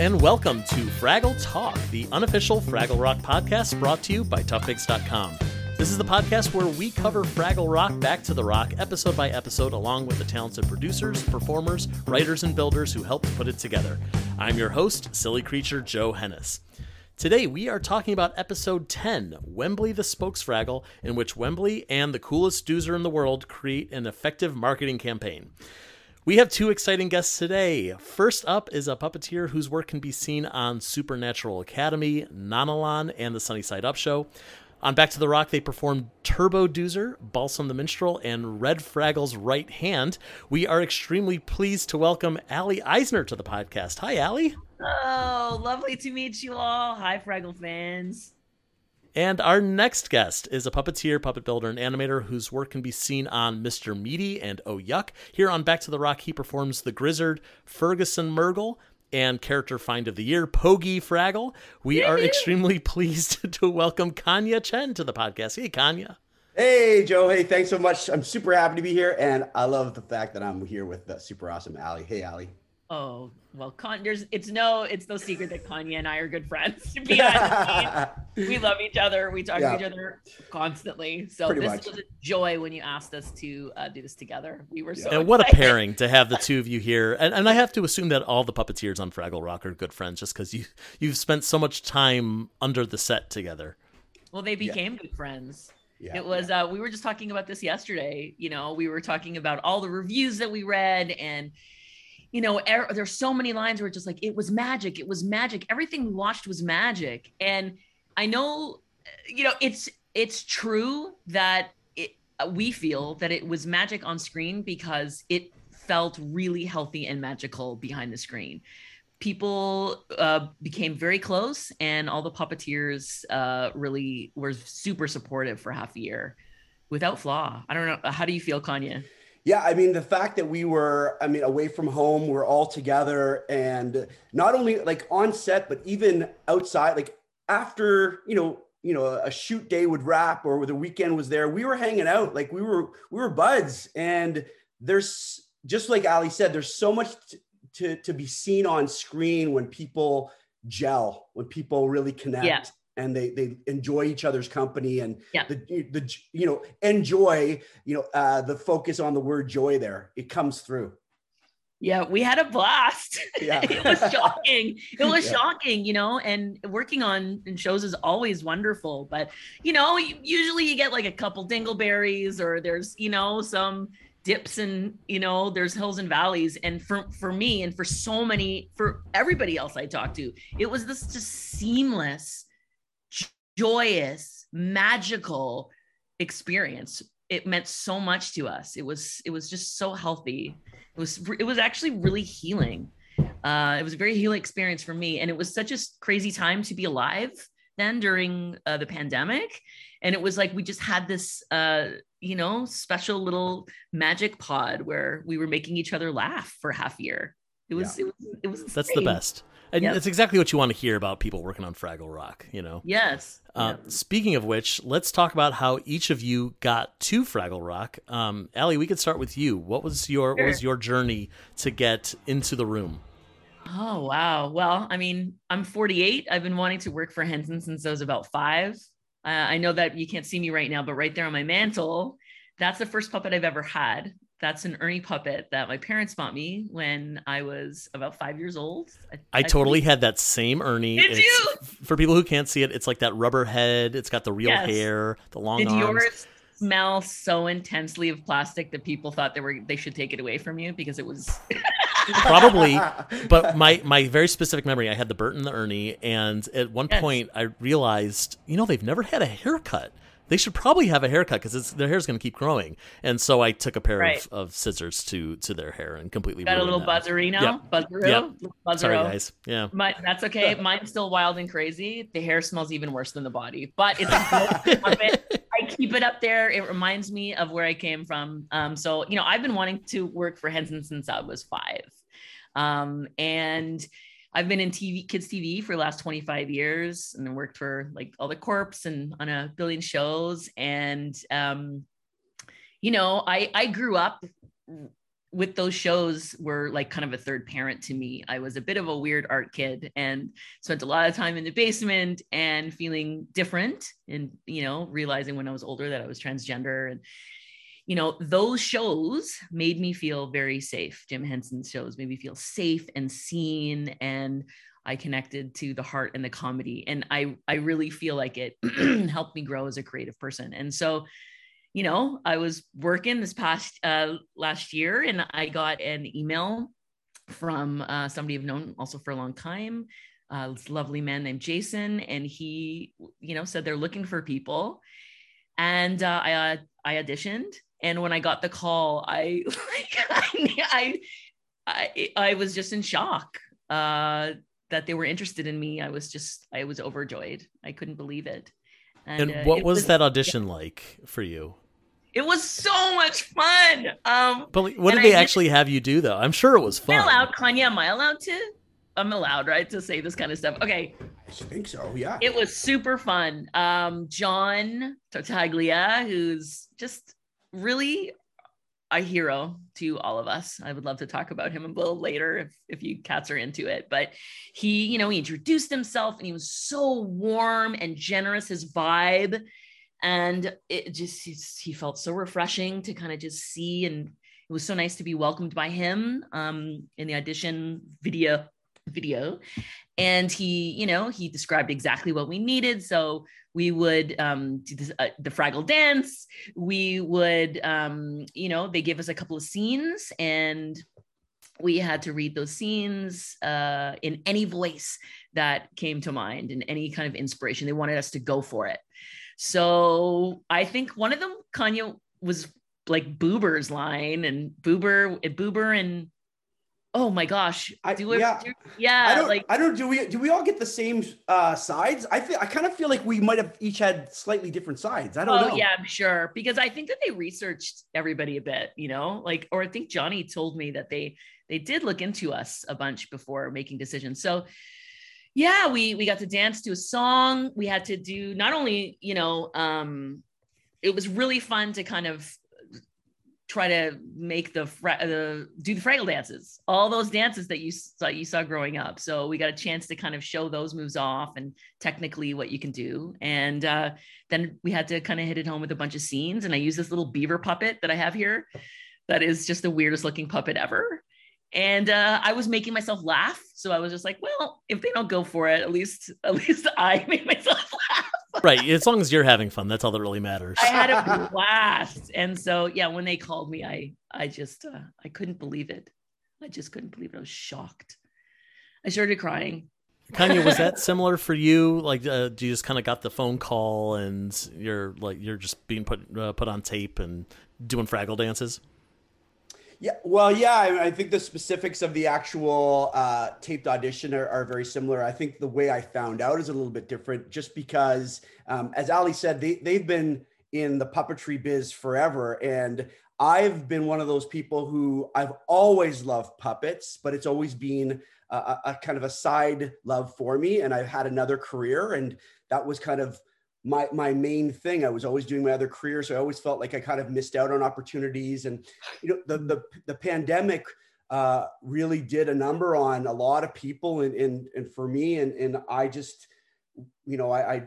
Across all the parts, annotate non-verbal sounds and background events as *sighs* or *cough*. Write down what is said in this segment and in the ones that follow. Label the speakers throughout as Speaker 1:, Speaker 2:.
Speaker 1: And welcome to Fraggle Talk, the unofficial Fraggle Rock podcast brought to you by ToughPigs.com. This is the podcast where we cover Fraggle Rock back to the rock, episode by episode, along with the talented producers, performers, writers, and builders who helped put it together. I'm your host, silly creature Joe Hennes. Today we are talking about episode 10, Wembley the Spokesfraggle, in which Wembley and the coolest doozer in the world create an effective marketing campaign. We have two exciting guests today. First up is a puppeteer whose work can be seen on Supernatural Academy, Nanalan', and the Sunny Side Up Show. On Back to the Rock, they performed Turbo Doozer, Balsam the Minstrel, and Red Fraggle's Right Hand. We are extremely pleased to welcome Allie Eisner to the podcast. Hi, Allie.
Speaker 2: Oh, lovely to meet you all. Hi, Fraggle fans.
Speaker 1: And our next guest is a puppeteer, puppet builder, and animator whose work can be seen on Mr. Meaty and Oh Yuck. Here on Back to the Rock, he performs the Grizzard, Ferguson Murgle, and character find of the year, Pogi Fraggle. We are extremely *laughs* pleased *laughs* to welcome Kanya Chen to the podcast. Hey, Kanya.
Speaker 3: Hey, Joe. Hey, thanks so much. I'm super happy to be here. And I love the fact that I'm here with the super awesome Allie. Hey, Allie.
Speaker 2: Oh well, Con- there's it's no it's no secret that Kanye and I are good friends. Behind *laughs* we love each other. We talk yeah. to each other constantly. So Pretty this much. was a joy when you asked us to uh, do this together. We were yeah. so
Speaker 1: and what a pairing to have the two of you here. And, and I have to assume that all the puppeteers on Fraggle Rock are good friends, just because you you've spent so much time under the set together.
Speaker 2: Well, they became yeah. good friends. Yeah, it was uh, we were just talking about this yesterday you know we were talking about all the reviews that we read and you know, er, there's so many lines where it's just like, it was magic. It was magic. Everything we watched was magic. And I know, you know, it's, it's true that it, we feel that it was magic on screen because it felt really healthy and magical behind the screen. People uh, became very close, and all the puppeteers uh, really were super supportive for half a year without flaw. I don't know. How do you feel, Kanye?
Speaker 3: Yeah, I mean the fact that we were, I mean, away from home, we're all together, and not only like on set, but even outside, like after you know, you know, a shoot day would wrap or the weekend was there, we were hanging out, like we were, we were buds, and there's just like Ali said, there's so much t- to to be seen on screen when people gel, when people really connect. Yeah and they they enjoy each other's company and yeah. the the you know enjoy you know uh, the focus on the word joy there it comes through
Speaker 2: yeah we had a blast yeah. *laughs* it was shocking it was yeah. shocking you know and working on in shows is always wonderful but you know usually you get like a couple dingleberries or there's you know some dips and you know there's hills and valleys and for for me and for so many for everybody else i talked to it was this just seamless joyous, magical experience. It meant so much to us. It was it was just so healthy. It was it was actually really healing. Uh, it was a very healing experience for me, and it was such a crazy time to be alive then during uh, the pandemic. And it was like we just had this, uh, you know, special little magic pod where we were making each other laugh for half a year. It was, yeah. it was, it was.
Speaker 1: That's the best and yep. it's exactly what you want to hear about people working on Fraggle Rock. You know.
Speaker 2: Yes.
Speaker 1: Uh. Speaking of which, let's talk about how each of you got to Fraggle Rock. Um, Allie, we could start with you. What was your sure. what was your journey to get into the room?
Speaker 2: Oh wow! Well, I mean, I'm 48. I've been wanting to work for Henson since I was about five. Uh, I know that you can't see me right now, but right there on my mantle, that's the first puppet I've ever had that's an Ernie puppet that my parents bought me when I was about five years old.
Speaker 1: I, I, I totally had that same Ernie.
Speaker 2: Did it's, you?
Speaker 1: For people who can't see it, it's like that rubber head. It's got the real yes. hair, the long
Speaker 2: Did
Speaker 1: arms.
Speaker 2: yours smell so intensely of plastic that people thought they were they should take it away from you because it was *laughs*
Speaker 1: probably *laughs* but my my very specific memory i had the bert and the ernie and at one yes. point i realized you know they've never had a haircut they should probably have a haircut because their hair is going to keep growing. And so I took a pair right. of, of scissors to to their hair and completely
Speaker 2: got a little
Speaker 1: that.
Speaker 2: buzzerino, yep. buzzero,
Speaker 1: yep. buzzero. Sorry, guys. Yeah,
Speaker 2: My, that's okay. *laughs* Mine's still wild and crazy. The hair smells even worse than the body, but it's *laughs* I keep it up there. It reminds me of where I came from. Um, so you know, I've been wanting to work for Henson since I was five, um, and I've been in TV, kids TV for the last 25 years and worked for like all the corps and on a billion shows. And, um, you know, I, I grew up with those shows were like kind of a third parent to me. I was a bit of a weird art kid and spent a lot of time in the basement and feeling different and you know realizing when I was older that I was transgender and you know those shows made me feel very safe. Jim Henson's shows made me feel safe and seen and I connected to the heart and the comedy and I I really feel like it *clears throat* helped me grow as a creative person. And so you know, I was working this past uh, last year and I got an email from uh, somebody I've known also for a long time, uh, this lovely man named Jason, and he, you know, said they're looking for people, and uh, I uh, I auditioned, and when I got the call, I *laughs* like I I I, was just in shock uh, that they were interested in me. I was just I was overjoyed. I couldn't believe it.
Speaker 1: And, and uh, what was, was, that audition yeah. like for you?
Speaker 2: It was so much fun. Um,
Speaker 1: but what did they I actually did, have you do though? I'm sure it was fun.
Speaker 2: Am I allowed, Kanye? Am I allowed to? I'm allowed, right, to say this kind of stuff. Okay.
Speaker 3: I think so. Yeah.
Speaker 2: It was super fun. Um, John Tartaglia, who's just really a hero to all of us. I would love to talk about him a little later if, if you cats are into it. But he, you know, he introduced himself and he was so warm and generous. His vibe and it just he felt so refreshing to kind of just see and it was so nice to be welcomed by him um, in the audition video video. And he you know he described exactly what we needed. So we would um, do this, uh, the fraggle dance. We would um, you know they gave us a couple of scenes and we had to read those scenes uh, in any voice that came to mind and any kind of inspiration. They wanted us to go for it. So I think one of them, Kanye, was like Boober's line and Boober, Boober and oh my gosh,
Speaker 3: I, do yeah, do, yeah, I don't, like I don't. Do we do we all get the same uh, sides? I feel I kind of feel like we might have each had slightly different sides. I don't oh, know.
Speaker 2: Yeah, I'm sure because I think that they researched everybody a bit. You know, like or I think Johnny told me that they they did look into us a bunch before making decisions. So yeah, we we got to dance to a song. We had to do not only, you know, um, it was really fun to kind of try to make the the do the Fraggle dances, all those dances that you saw you saw growing up. So we got a chance to kind of show those moves off and technically what you can do. And uh, then we had to kind of hit it home with a bunch of scenes. And I use this little beaver puppet that I have here, that is just the weirdest looking puppet ever and uh, I was making myself laugh. So I was just like, well, if they don't go for it, at least at least *laughs* I made myself *laughs* laugh.
Speaker 1: Right. As long as you're having fun, that's all that really matters.
Speaker 2: I had a blast, and so yeah, when they called me, I I just uh, I couldn't believe it. I just couldn't believe it. I was shocked. I started crying.
Speaker 1: Kanye, was that *laughs* similar for you? Like, uh, do you just kind of got the phone call and you're like you're just being put uh, put on tape and doing Fraggle dances?
Speaker 3: Yeah, well, yeah, I, I, think the specifics of the actual uh, taped audition are, are, very similar. I think the way I found out is a little bit different, just because, um, as Ali said, they they've been in the puppetry biz forever, and I've been one of those people who I've always loved puppets, but it's always been a, a kind of a side love for me, and I've had another career, and that was kind of my my main thing. I was always doing my other career, so I always felt like I kind of missed out on opportunities. And you know, the the the pandemic uh, really did a number on a lot of people, and and and for me, and and I just, you know, I I,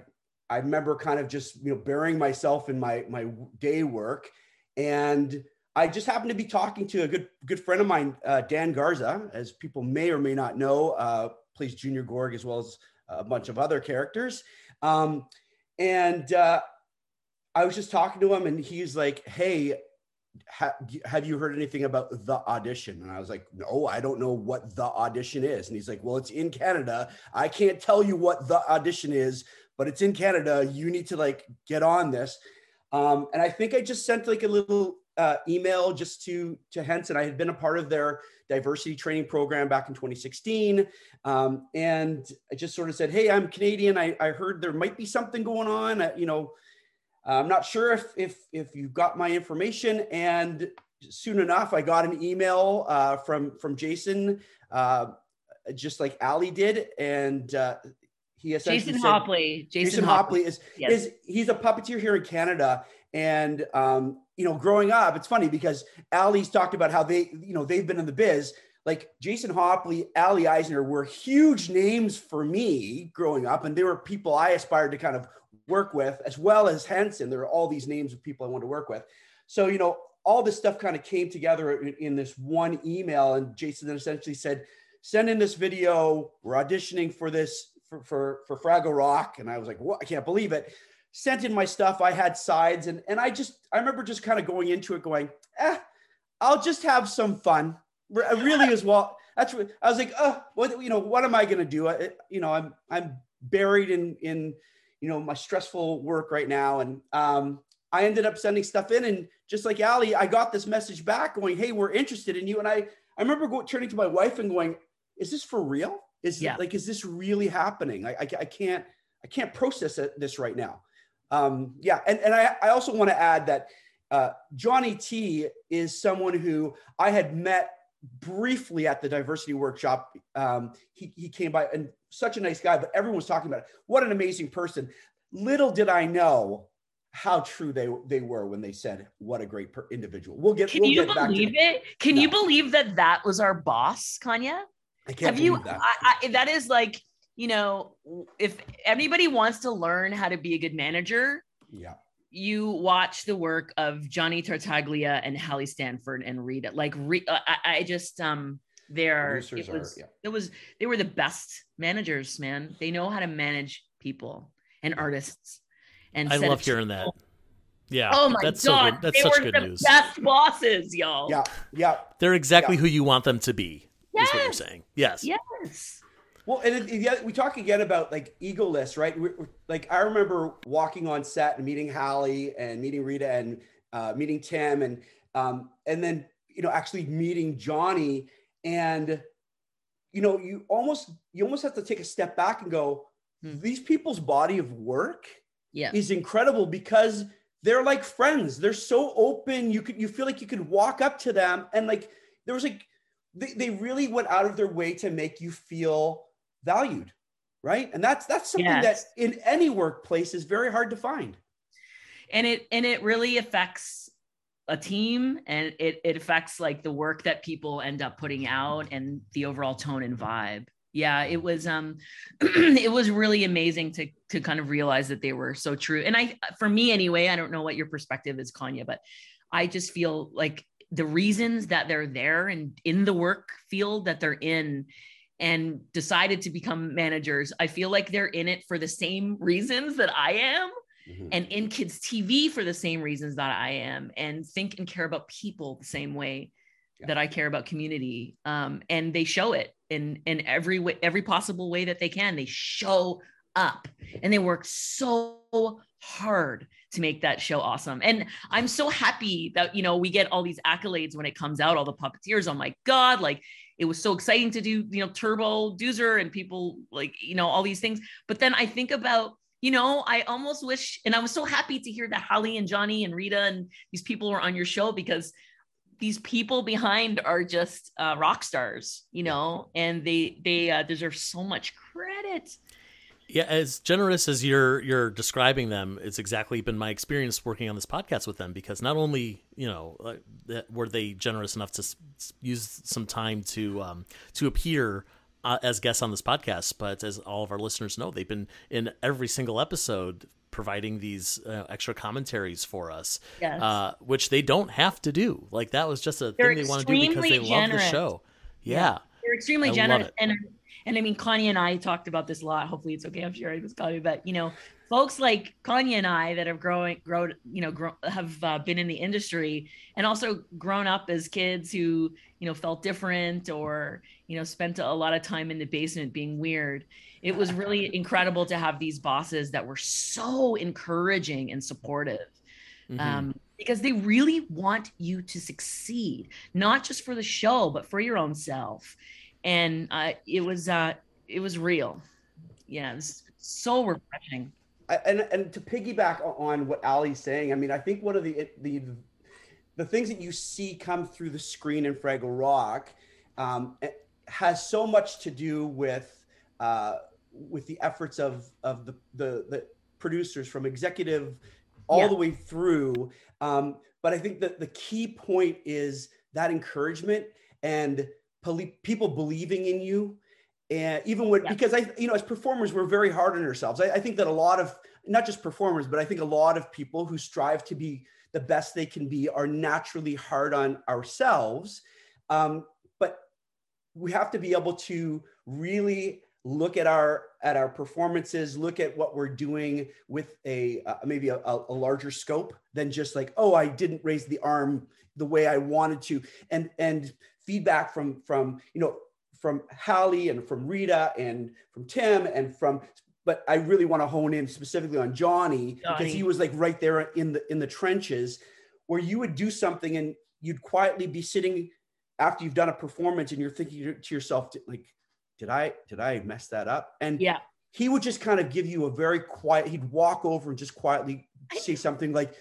Speaker 3: I remember kind of just you know burying myself in my my day work, and I just happened to be talking to a good good friend of mine, uh, Dan Garza, as people may or may not know, uh, plays Junior Gorg as well as a bunch of other characters. Um, and uh, I was just talking to him, and he's like, "Hey, ha- have you heard anything about the audition?" And I was like, "No, I don't know what the audition is." And he's like, "Well, it's in Canada. I can't tell you what the audition is, but it's in Canada. You need to like get on this." Um, and I think I just sent like a little uh, email just to to Henson. I had been a part of their diversity training program back in 2016, um, and I just sort of said, "Hey, I'm Canadian. I, I heard there might be something going on. Uh, you know, I'm not sure if if if you got my information." And soon enough, I got an email uh, from from Jason, uh, just like Ali did, and uh, he
Speaker 2: essentially Jason said, Hopley.
Speaker 3: Jason, Jason Hopley is yes. is he's a puppeteer here in Canada and um, you know, growing up, it's funny because Ali's talked about how they, you know, they've been in the biz. Like Jason Hopley, Ali Eisner were huge names for me growing up, and they were people I aspired to kind of work with, as well as Henson. There are all these names of people I want to work with. So, you know, all this stuff kind of came together in, in this one email, and Jason then essentially said, "Send in this video. We're auditioning for this for for, for Fraggle Rock," and I was like, "What? I can't believe it." Sent in my stuff. I had sides, and and I just I remember just kind of going into it, going, eh, I'll just have some fun. Really, as well. That's what I was like. Oh, what you know? What am I going to do? I, you know, I'm I'm buried in in you know my stressful work right now, and um, I ended up sending stuff in, and just like Ali, I got this message back going, "Hey, we're interested in you." And I I remember going, turning to my wife and going, "Is this for real? Is yeah. like is this really happening? I, I, I can't I can't process it, this right now." Um, yeah, and, and I, I also want to add that uh, Johnny T is someone who I had met briefly at the diversity workshop. Um, he, he came by and such a nice guy, but everyone was talking about it. What an amazing person. Little did I know how true they they were when they said what a great per- individual. We'll get.
Speaker 2: Can
Speaker 3: we'll
Speaker 2: you
Speaker 3: get
Speaker 2: believe it? Can no. you believe that that was our boss, Kanye?
Speaker 3: I can't
Speaker 2: Have you?
Speaker 3: That.
Speaker 2: I, I, that is like you know, if anybody wants to learn how to be a good manager,
Speaker 3: yeah,
Speaker 2: you watch the work of Johnny Tartaglia and Halle Stanford and read it. Like, re- I, I just um, they're it was, are, yeah. it was they were the best managers, man. They know how to manage people and artists. And
Speaker 1: I love hearing that. Yeah.
Speaker 2: Oh my
Speaker 1: that's
Speaker 2: god,
Speaker 1: so good. that's
Speaker 2: they
Speaker 1: such
Speaker 2: were
Speaker 1: good
Speaker 2: the
Speaker 1: news.
Speaker 2: Best bosses, y'all.
Speaker 3: Yeah, yeah.
Speaker 1: They're exactly
Speaker 3: yeah.
Speaker 1: who you want them to be.
Speaker 2: Yes.
Speaker 1: Is what you're saying. Yes.
Speaker 2: Yes.
Speaker 3: Well, and it, yeah, we talk again about like egoless, right? We're, we're, like I remember walking on set and meeting Halle and meeting Rita and uh, meeting Tim and um, and then you know actually meeting Johnny and you know you almost you almost have to take a step back and go hmm. these people's body of work
Speaker 2: yeah.
Speaker 3: is incredible because they're like friends. They're so open. You could you feel like you could walk up to them and like there was like they, they really went out of their way to make you feel valued right? And that's that's something yes. that in any workplace is very hard to find.
Speaker 2: And it and it really affects a team and it, it affects like the work that people end up putting out and the overall tone and vibe. Yeah it was um *clears throat* it was really amazing to to kind of realize that they were so true. And i for me anyway i don't know what your perspective is kanya but i just feel like the reasons that they're there and in the work field that they're in and decided to become managers, I feel like they're in it for the same reasons that I am. Mm-hmm. And in kids TV for the same reasons that I am, and think and care about people the same way yeah. that I care about community. Um, and they show it in in every way, every possible way that they can. They show up, and they work so hard to make that show awesome. And I'm so happy that you know we get all these accolades when it comes out. All the puppeteers, oh my god, like it was so exciting to do, you know, Turbo Doozer and people like, you know, all these things. But then I think about, you know, I almost wish, and I was so happy to hear that Halle and Johnny and Rita and these people were on your show because these people behind are just uh, rock stars, you know, and they they uh, deserve so much credit.
Speaker 1: Yeah, as generous as you're you're describing them, it's exactly been my experience working on this podcast with them because not only you know uh, were they generous enough to s- use some time to um, to appear uh, as guests on this podcast, but as all of our listeners know, they've been in every single episode providing these uh, extra commentaries for us,
Speaker 2: yes.
Speaker 1: uh, which they don't have to do. Like that was just a They're thing they want to do because they generous. love the show. Yeah. yeah.
Speaker 2: They're extremely I generous and and I mean, Kanye and I talked about this a lot. Hopefully, it's okay. I'm sure it was Kanye, but you know, folks like Kanye and I that have growing, grown, you know, grow, have uh, been in the industry and also grown up as kids who, you know, felt different or you know, spent a lot of time in the basement being weird. It was really *laughs* incredible to have these bosses that were so encouraging and supportive. Mm-hmm. Um, because they really want you to succeed, not just for the show, but for your own self and uh, it was uh, it was real. Yeah, it was so refreshing.
Speaker 3: And and to piggyback on what Ali's saying, I mean, I think one of the the the things that you see come through the screen in Fraggle Rock um, has so much to do with uh, with the efforts of of the, the the producers from executive all yeah. the way through. Um, but I think that the key point is that encouragement and people believing in you. And even when, yeah. because I, you know, as performers, we're very hard on ourselves. I, I think that a lot of, not just performers, but I think a lot of people who strive to be the best they can be are naturally hard on ourselves. Um, but we have to be able to really look at our at our performances look at what we're doing with a uh, maybe a, a, larger scope than just like oh i didn't raise the arm the way i wanted to and and feedback from from you know from Halle and from Rita and from Tim and from but I really want to hone in specifically on Johnny, Johnny, because he was like right there in the in the trenches where you would do something and you'd quietly be sitting after you've done a performance and you're thinking to yourself like did I did I mess that up? And
Speaker 2: yeah,
Speaker 3: he would just kind of give you a very quiet. He'd walk over and just quietly say something like,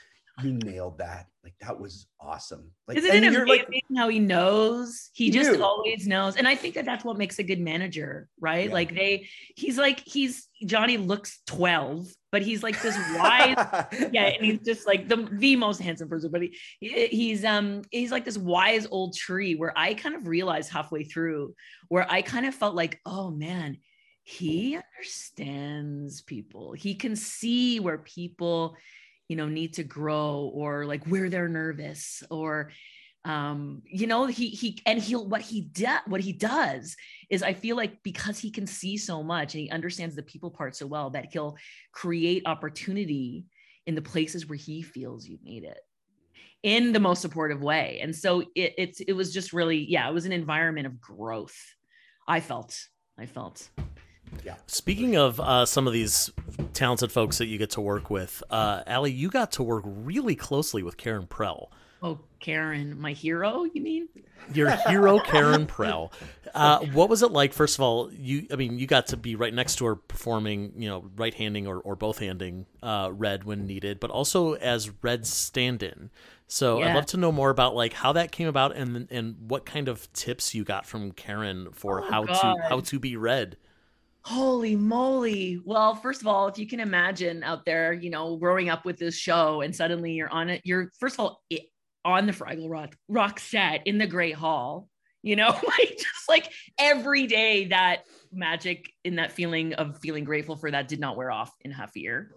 Speaker 3: "You nailed that." Like that was awesome. Like,
Speaker 2: Isn't it amazing like, how he knows? He, just knew. always knows, and I think that that's what makes a good manager, right? Yeah. Like they, he's like he's Johnny looks twelve, but he's like this wise, *laughs* yeah, and he's just like the the most handsome person. But he he's um he's like this wise old tree where I kind of realized halfway through where I kind of felt like, oh man, he understands people. He can see where people you know need to grow or like where they're nervous or um you know he he and he'll what he does what he does is i feel like because he can see so much and he understands the people part so well that he'll create opportunity in the places where he feels you need it in the most supportive way. And so it it's it was just really yeah it was an environment of growth i felt i felt
Speaker 1: yeah. Speaking of uh, some of these talented folks that you get to work with, uh, Ali, you got to work really closely with Karen Prell.
Speaker 2: Oh, Karen, my hero, you mean?
Speaker 1: Your hero, *laughs* Karen Prell. Uh, what was it like? First of all, you, I mean, you got to be right next to her performing, you know, right handing or, or both handing uh, Red when needed, but also as Red's stand in. So yeah. I'd love to know more about like how that came about and and what kind of tips you got from Karen for oh, how God. to how to be Red.
Speaker 2: Holy moly. Well, first of all, if you can imagine out there, you know, growing up with this show and suddenly you're on it, you're first of all it, on the Fraggle Rock, rock set in the Great Hall, you know, *laughs* like just like every day that magic in that feeling of feeling grateful for that did not wear off in half a year.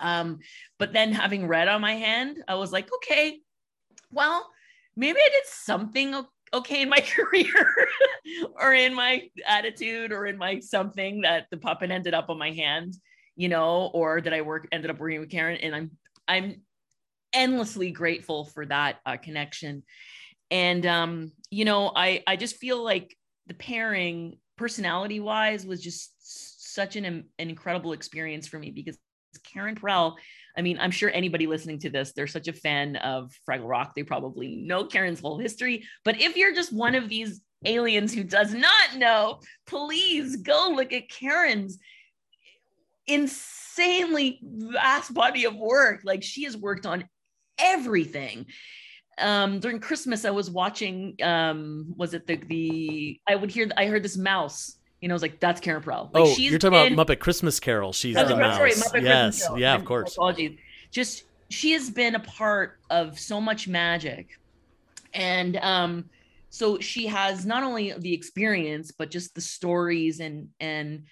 Speaker 2: Um, but then having red on my hand, I was like, okay, well, maybe I did something okay in my *laughs* career or in my attitude or in my something that the puppet ended up on my hand, you know, or that I work ended up working with Karen. And I'm I'm endlessly grateful for that uh, connection. And um, you know, I I just feel like the pairing personality wise was just such an an incredible experience for me because Karen Prell I mean, I'm sure anybody listening to this, they're such a fan of Fraggle Rock. They probably know Karen's whole history. But if you're just one of these aliens who does not know, please go look at Karen's insanely vast body of work. Like she has worked on everything. Um, during Christmas, I was watching, um, was it the, the, I would hear, I heard this mouse you know, I was like, that's Karen Prell. Like,
Speaker 1: oh, you're talking been, about Muppet Christmas Carol. She's the mouse. Sorry, Muppet yes, yeah, of course.
Speaker 2: Apologies. Just she has been a part of so much magic, and um, so she has not only the experience but just the stories and and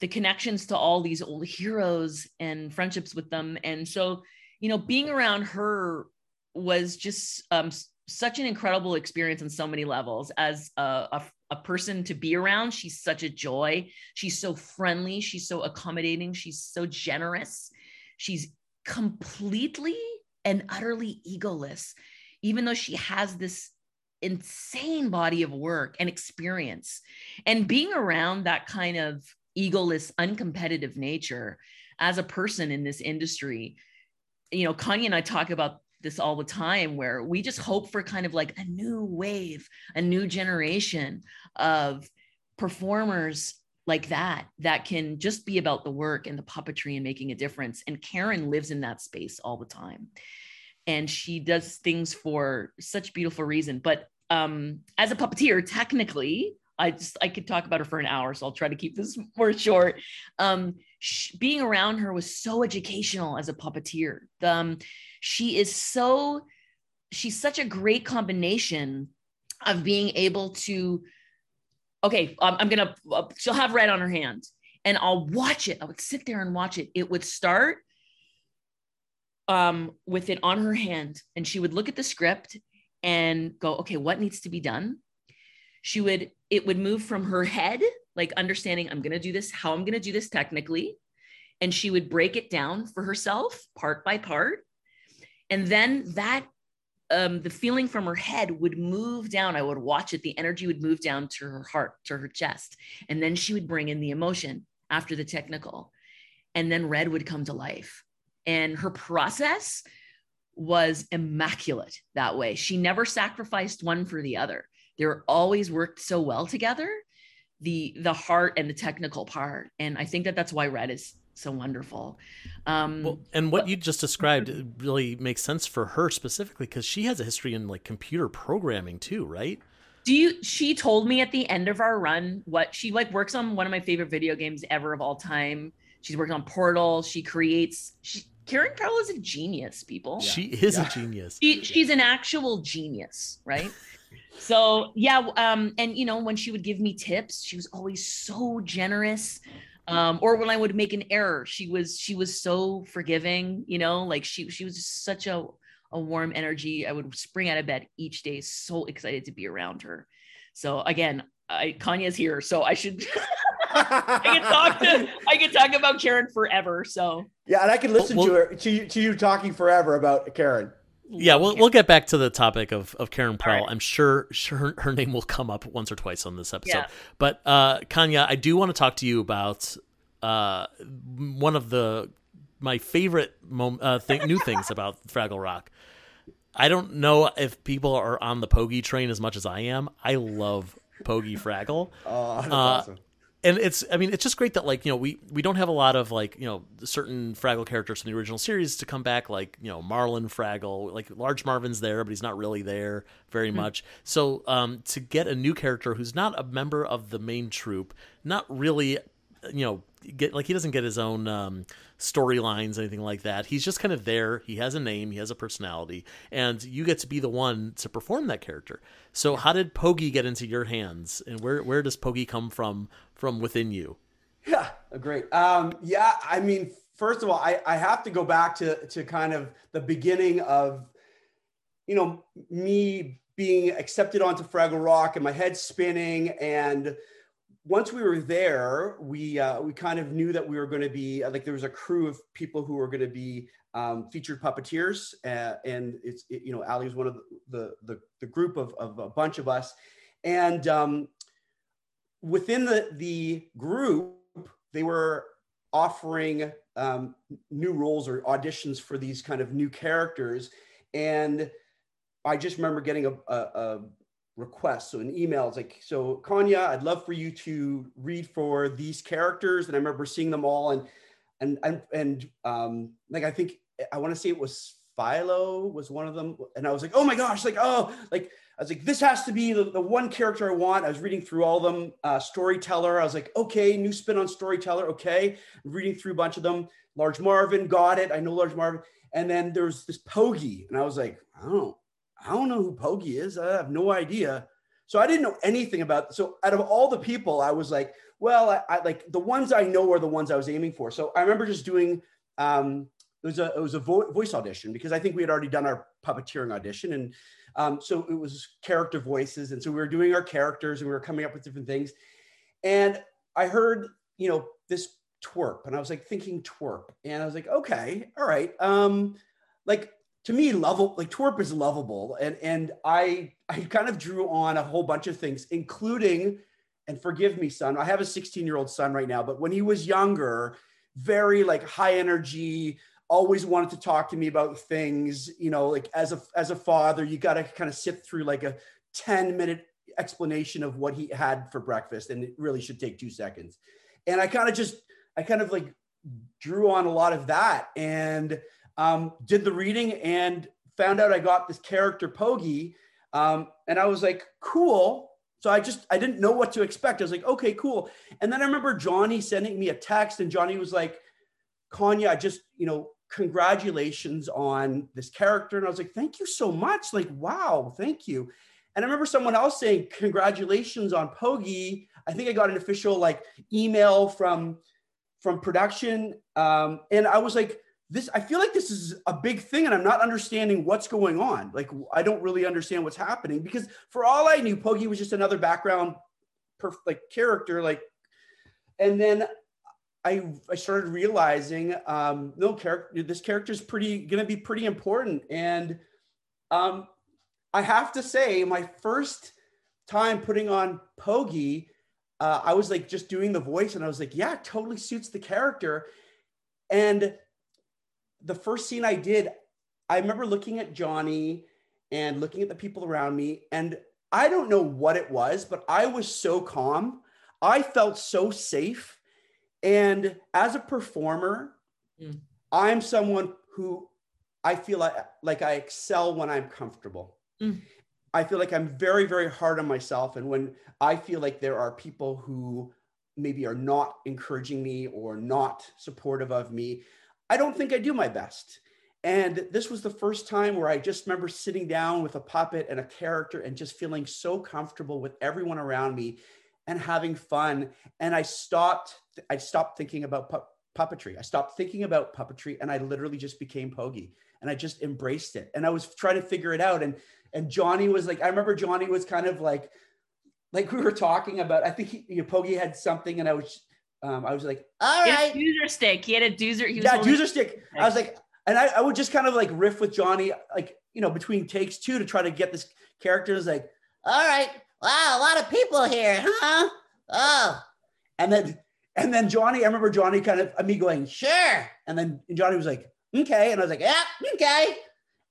Speaker 2: the connections to all these old heroes and friendships with them. And so, you know, being around her was just um, such an incredible experience on so many levels as a, a, a, person to be around. She's such a joy. She's so friendly. She's so accommodating. She's so generous. She's completely and utterly egoless, even though she has this insane body of work and experience. And being around that kind of egoless, uncompetitive nature as a person in this industry, you know, Kanye and I talk about this all the time where we just hope for kind of like a new wave, a new generation of performers like that that can just be about the work and the puppetry and making a difference. And Karen lives in that space all the time. And she does things for such beautiful reason. But um, as a puppeteer, technically, I just I could talk about her for an hour, so I'll try to keep this *laughs* more short. Um, being around her was so educational as a puppeteer. Um, she is so she's such a great combination of being able to okay I'm, I'm gonna uh, she'll have red on her hand and i'll watch it i would sit there and watch it it would start um, with it on her hand and she would look at the script and go okay what needs to be done she would it would move from her head like understanding i'm going to do this how i'm going to do this technically and she would break it down for herself part by part and then that um, the feeling from her head would move down. I would watch it. The energy would move down to her heart, to her chest. And then she would bring in the emotion after the technical. And then Red would come to life. And her process was immaculate that way. She never sacrificed one for the other. They were always worked so well together, the the heart and the technical part. And I think that that's why Red is so wonderful. Um,
Speaker 1: well, and what but, you just described really makes sense for her specifically because she has a history in like computer programming too, right?
Speaker 2: Do you? She told me at the end of our run what she like works on one of my favorite video games ever of all time. She's working on Portal. She creates. She, Karen Prell is a genius, people.
Speaker 1: She is yeah. a genius.
Speaker 2: She, she's an actual genius, right? *laughs* so yeah, um, and you know when she would give me tips, she was always so generous um, or when I would make an error, she was she was so forgiving, you know, like she she was just such a a warm energy. I would spring out of bed each day, so excited to be around her. So again, I Kanya's here, so I should *laughs* I can talk to I can talk about Karen forever. So
Speaker 3: yeah, and I can listen well, to her to you, to you talking forever about Karen
Speaker 1: yeah, we'll we'll get back to the topic of, of Karen Prell. Right. I'm sure sure her name will come up once or twice on this episode. Yeah. But uh, Kanya, I do want to talk to you about uh, one of the my favorite mom- uh, th- new things about Fraggle Rock. I don't know if people are on the Pogie train as much as I am. I love Pogie Fraggle.
Speaker 3: Oh, that's uh, awesome
Speaker 1: and it's i mean it's just great that like you know we we don't have a lot of like you know certain fraggle characters from the original series to come back like you know marlin fraggle like large marvin's there but he's not really there very mm-hmm. much so um to get a new character who's not a member of the main troop not really you know get like he doesn't get his own um, storylines anything like that. He's just kind of there. He has a name. He has a personality. And you get to be the one to perform that character. So how did Pogie get into your hands? And where where does Pogie come from from within you?
Speaker 3: Yeah great. Um yeah i mean first of all i i have to go back to to kind of the beginning of you know me being accepted onto fraggle rock and my head spinning and once we were there, we uh, we kind of knew that we were going to be like there was a crew of people who were going to be um, featured puppeteers, uh, and it's it, you know Ali was one of the the the, the group of, of a bunch of us, and um, within the the group they were offering um, new roles or auditions for these kind of new characters, and I just remember getting a, a, a request. So an email, it's like, so Kanya, I'd love for you to read for these characters. And I remember seeing them all and and and and um like I think I want to say it was Philo was one of them. And I was like, oh my gosh, like, oh, like I was like, this has to be the, the one character I want. I was reading through all of them. Uh, storyteller. I was like, okay, new spin on storyteller. Okay. reading through a bunch of them. Large Marvin, got it. I know Large Marvin. And then there's this Pogie. And I was like, I don't I don't know who Pogie is. I have no idea. So I didn't know anything about. So out of all the people, I was like, well, I, I like the ones I know are the ones I was aiming for. So I remember just doing. Um, it was a it was a vo- voice audition because I think we had already done our puppeteering audition, and um, so it was character voices, and so we were doing our characters and we were coming up with different things. And I heard, you know, this twerp, and I was like thinking twerp, and I was like, okay, all right, um, like to me level like twerp is lovable and and i i kind of drew on a whole bunch of things including and forgive me son i have a 16 year old son right now but when he was younger very like high energy always wanted to talk to me about things you know like as a as a father you got to kind of sit through like a 10 minute explanation of what he had for breakfast and it really should take two seconds. And i kind of just i kind of like drew on a lot of that and um, did the reading and found out I got this character Pogie. Um, and I was like, cool. so I just I didn't know what to expect. I was like, okay, cool. And then I remember Johnny sending me a text, and Johnny was like, Kanya, I just, you know, congratulations on this character. And I was like, thank you so much. Like, wow, thank you. And I remember someone else saying, congratulations on Pogi. I think I got an official like email from from production. Um, and I was like, this, I feel like this is a big thing, and I'm not understanding what's going on. Like, I don't really understand what's happening because for all I knew, Pogi was just another background perf- like character, like, and then I, I started realizing um, no character this character is pretty to be pretty important and um, I have to say my first time putting on Pogi uh, I was like just doing the voice and I was like yeah totally suits the character and the first scene I did I remember looking at Johnny and looking at the people around me and I don't know what it was but I was so calm I felt so safe and as a performer, mm. I'm someone who I feel like, like I excel when I'm comfortable. Mm. I feel like I'm very, very hard on myself. And when I feel like there are people who maybe are not encouraging me or not supportive of me, I don't think I do my best. And this was the first time where I just remember sitting down with a puppet and a character and just feeling so comfortable with everyone around me and having fun. And I stopped, I stopped thinking about pu- puppetry. I stopped thinking about puppetry and I literally just became Pogi and I just embraced it. And I was trying to figure it out. And and Johnny was like, I remember Johnny was kind of like, like we were talking about, I think he, you know, Pogi had something and I was um, I was like, all right.
Speaker 2: Doozer stick. He had a doozer. He
Speaker 3: was yeah, doozer stick. I was like, and I, I would just kind of like riff with Johnny, like, you know, between takes two to try to get this character. Is like, all right, wow, a lot of people here, huh? Oh. And then and then Johnny, I remember Johnny kind of me going, sure. And then Johnny was like, okay. And I was like, yeah, okay.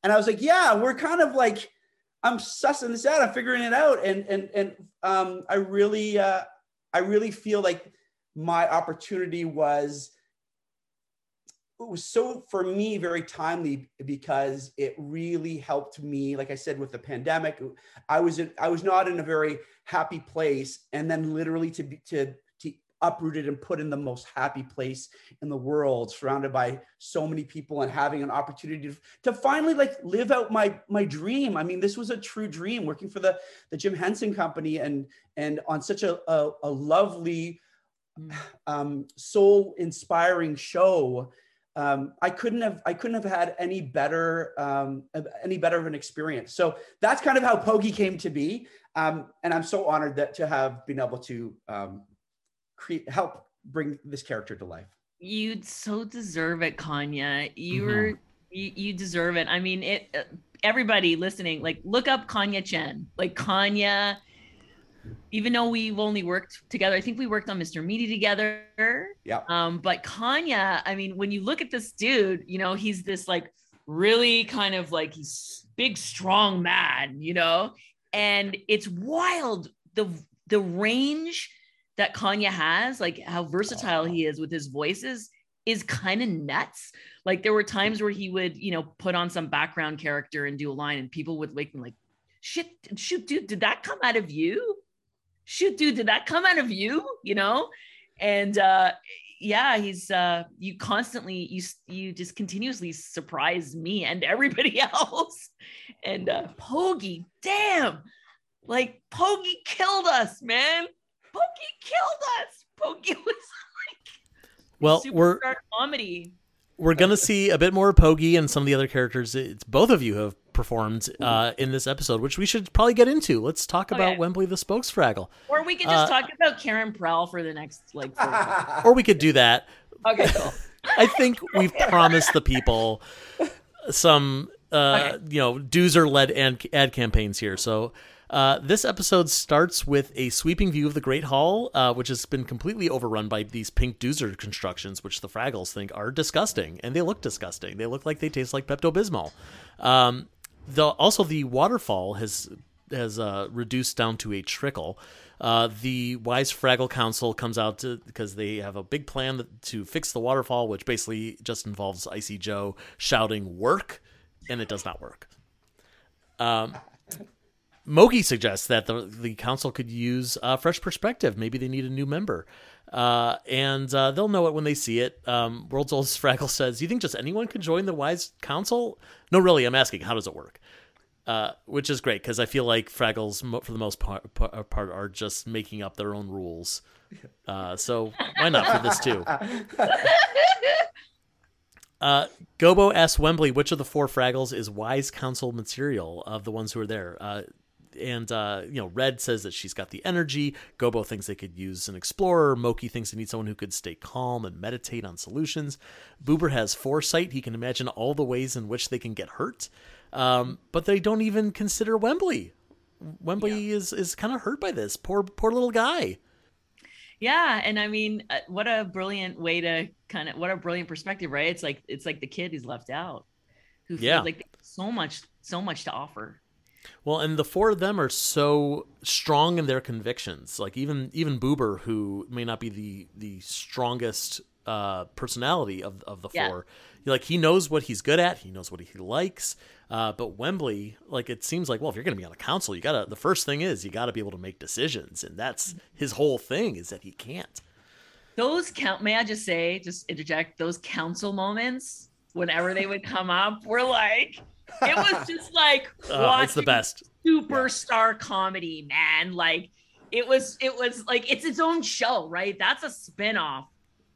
Speaker 3: And I was like, yeah, we're kind of like, I'm sussing this out. I'm figuring it out. And and and um, I really uh, I really feel like my opportunity was it was so for me very timely because it really helped me like i said with the pandemic i was in, i was not in a very happy place and then literally to be to to uprooted and put in the most happy place in the world surrounded by so many people and having an opportunity to, to finally like live out my my dream i mean this was a true dream working for the the jim henson company and and on such a a, a lovely. Um, soul inspiring show um, I couldn't have I couldn't have had any better um, any better of an experience. So that's kind of how Pogi came to be, um, and I'm so honored that to have been able to um, create help bring this character to life.
Speaker 2: You so deserve it, Kanya. You're mm-hmm. you, you deserve it. I mean, it. Uh, everybody listening, like look up Kanya Chen. Like Kanya even though we've only worked together, I think we worked on Mr. Meaty together.
Speaker 3: Yeah.
Speaker 2: Um, but Kanya, I mean, when you look at this dude, you know, he's this like really kind of like he's big, strong man, you know, and it's wild the the range that Kanya has, like how versatile he is with his voices, is kind of nuts. Like there were times where he would, you know, put on some background character and do a line, and people would wake him like, "Shit, shoot, dude, did that come out of you?" Shoot, dude, did that come out of you? You know? And uh yeah, he's uh you constantly you you just continuously surprise me and everybody *laughs* else. And uh Pogi, damn, like Pogi killed us, man. Pogi killed us. Pogi *laughs* was like
Speaker 1: well, we're
Speaker 2: comedy.
Speaker 1: We're gonna see a bit more Pogi and some of the other characters. It's both of you have performed uh, in this episode, which we should probably get into. Let's talk okay. about Wembley the Spokesfraggle.
Speaker 2: Or we could just uh, talk about Karen Prell for the next like. *laughs*
Speaker 1: or we could do that.
Speaker 2: Okay, cool. *laughs*
Speaker 1: I think we've promised the people some, uh, okay. you know, Doozer led ad, ad campaigns here. So uh, this episode starts with a sweeping view of the Great Hall, uh, which has been completely overrun by these pink doozer constructions, which the Fraggles think are disgusting, and they look disgusting. They look like they taste like Pepto Bismol. Um, the also the waterfall has has uh, reduced down to a trickle. Uh, the Wise Fraggle Council comes out to, because they have a big plan to fix the waterfall, which basically just involves Icy Joe shouting "work," and it does not work. Um, Mokey suggests that the the council could use a fresh perspective. Maybe they need a new member, uh, and uh, they'll know it when they see it. Um, World's Oldest Fraggle *laughs* says, "Do you think just anyone can join the Wise Council?" No, really. I'm asking, how does it work? Uh, which is great because I feel like Fraggles, for the most part, part, are just making up their own rules. *laughs* Uh, so why not for this too? *laughs* Uh, Gobo asks Wembley which of the four Fraggles is wise council material of the ones who are there. And uh, you know, Red says that she's got the energy. Gobo thinks they could use an explorer. Mokey thinks they need someone who could stay calm and meditate on solutions. Boober has foresight. He can imagine all the ways in which they can get hurt. Um, but they don't even consider Wembley. Wembley yeah. is is kind of hurt by this. Poor poor little guy.
Speaker 2: Yeah, and I mean, uh, what a brilliant way to kind of what a brilliant perspective, right? It's like it's like the kid who's left out, who feels yeah. like so much so much to offer.
Speaker 1: Well, and the four of them are so strong in their convictions. Like even even Boober, who may not be the the strongest uh, personality of of the yeah. four, like he knows what he's good at. He knows what he likes. Uh, but Wembley, like it seems like, well, if you're going to be on a council, you gotta. The first thing is you got to be able to make decisions, and that's his whole thing is that he can't.
Speaker 2: Those count. May I just say, just interject? Those council moments, whenever they would come up, were like, it was just like *laughs*
Speaker 1: uh, it's the best
Speaker 2: superstar yeah. comedy, man. Like it was, it was like it's its own show, right? That's a spinoff.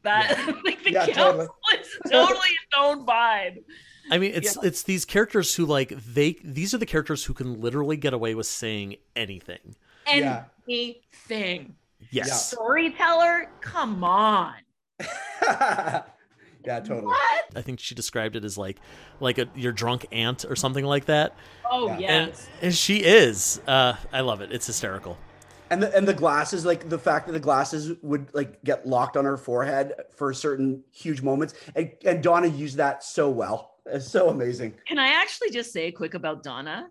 Speaker 2: That yeah. *laughs* like the yeah, council totally. is totally its own vibe.
Speaker 1: I mean, it's yeah. it's these characters who like they these are the characters who can literally get away with saying anything.
Speaker 2: Anything.
Speaker 1: Yes.
Speaker 2: Storyteller, come on. *laughs*
Speaker 3: yeah, totally. What?
Speaker 1: I think she described it as like like a your drunk aunt or something like that.
Speaker 2: Oh yeah. yes.
Speaker 1: And, and she is. Uh, I love it. It's hysterical.
Speaker 3: And the and the glasses, like the fact that the glasses would like get locked on her forehead for certain huge moments, and and Donna used that so well. It's so amazing.
Speaker 2: Can I actually just say quick about Donna?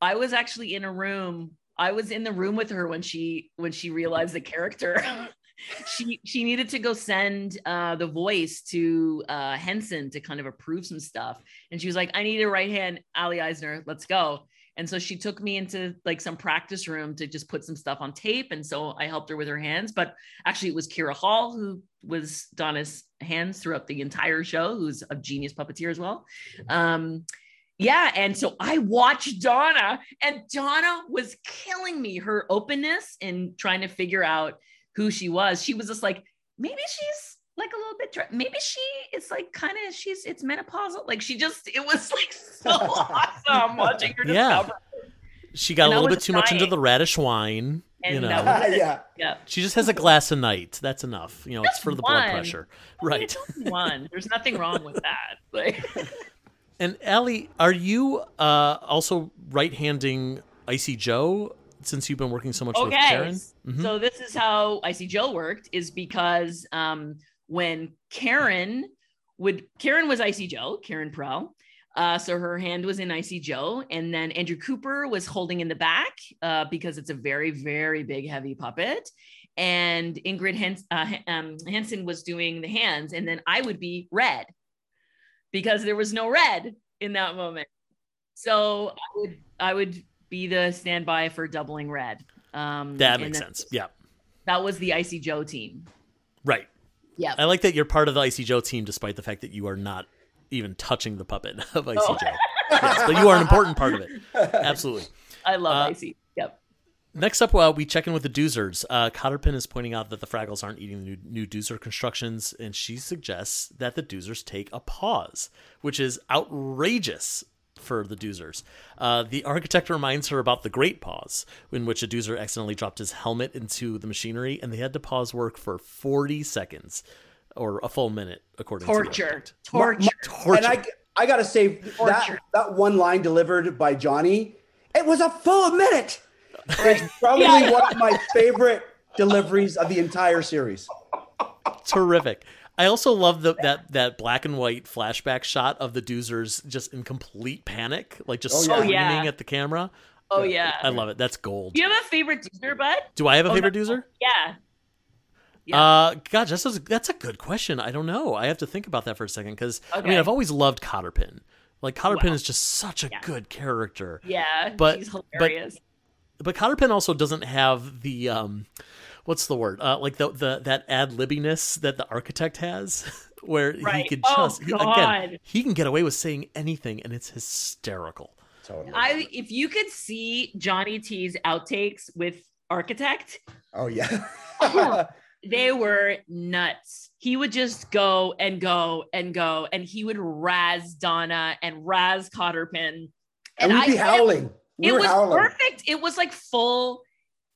Speaker 2: I was actually in a room. I was in the room with her when she when she realized the character. *laughs* she she needed to go send uh, the voice to uh, Henson to kind of approve some stuff, and she was like, "I need a right hand, Ali Eisner. Let's go." And so she took me into like some practice room to just put some stuff on tape. And so I helped her with her hands. But actually, it was Kira Hall who was Donna's hands throughout the entire show, who's a genius puppeteer as well. Um, yeah. And so I watched Donna, and Donna was killing me. Her openness in trying to figure out who she was. She was just like, maybe she's like a little bit maybe she is like kind of she's it's menopausal. Like she just it was like so *laughs* awesome watching her
Speaker 1: yeah. discover. she got and a little bit too dying. much into the radish wine and you know? *laughs*
Speaker 3: yeah.
Speaker 2: Yeah.
Speaker 1: She just has a glass a night. That's enough. You know
Speaker 2: Just
Speaker 1: it's for the
Speaker 2: one.
Speaker 1: blood pressure right.
Speaker 2: one? There's nothing *laughs* wrong with that. Like
Speaker 1: and Ali, are you uh also right-handing icy joe since you've been working so much okay. with Karen?
Speaker 2: Mm-hmm. So this is how I see Joe worked is because um, when Karen would Karen was Icy Joe, Karen Prell. Uh, so her hand was in Icy Joe, and then Andrew Cooper was holding in the back uh, because it's a very, very big, heavy puppet. And Ingrid Hens- uh, um, Hansen was doing the hands, and then I would be red because there was no red in that moment. So I would I would be the standby for doubling red. Um,
Speaker 1: that makes sense. Yeah,
Speaker 2: that was the Icy Joe team.
Speaker 1: Right.
Speaker 2: Yeah.
Speaker 1: I like that you're part of the Icy Joe team, despite the fact that you are not even touching the puppet *laughs* of Icy oh. Joe. yes, but you are an important part of it. Absolutely.
Speaker 2: I love uh, Icy. Yep.
Speaker 1: Next up, well, we check in with the Doozers. Uh, Cotterpin is pointing out that the Fraggles aren't eating new, new Doozer constructions, and she suggests that the Doozers take a pause, which is outrageous for the Doozers. Uh, the architect reminds her about the Great Pause, in which a Doozer accidentally dropped his helmet into the machinery, and they had to pause work for 40 seconds or a full minute, according
Speaker 2: torture.
Speaker 1: to
Speaker 2: torture, torture.
Speaker 3: torture. And I, I gotta say that that one line delivered by Johnny, it was a full minute. It's probably yeah. one of my favorite deliveries of the entire series.
Speaker 1: Terrific. I also love the, that that black and white flashback shot of the Doozers just in complete panic, like just oh, screaming yeah. at the camera.
Speaker 2: Oh yeah,
Speaker 1: I love it. That's gold.
Speaker 2: Do you have a favorite Doozer, bud?
Speaker 1: Do I have a oh, favorite no. Doozer?
Speaker 2: Yeah.
Speaker 1: Yeah. Uh, God, that's a, that's a good question. I don't know. I have to think about that for a second because okay. I mean, I've always loved Cotterpin. Like Cotterpin wow. is just such a yeah. good character.
Speaker 2: Yeah,
Speaker 1: but
Speaker 2: but
Speaker 1: but Cotterpin also doesn't have the um, what's the word? Uh, like the the that ad libbiness that the architect has, *laughs* where right. he could just oh, again he can get away with saying anything, and it's hysterical.
Speaker 2: Totally. I if you could see Johnny T's outtakes with Architect.
Speaker 3: Oh yeah. *laughs*
Speaker 2: they were nuts. He would just go and go and go, and he would razz Donna and razz Cotterpin.
Speaker 3: And, and we'd be howling.
Speaker 2: We it was howling. perfect. It was like full,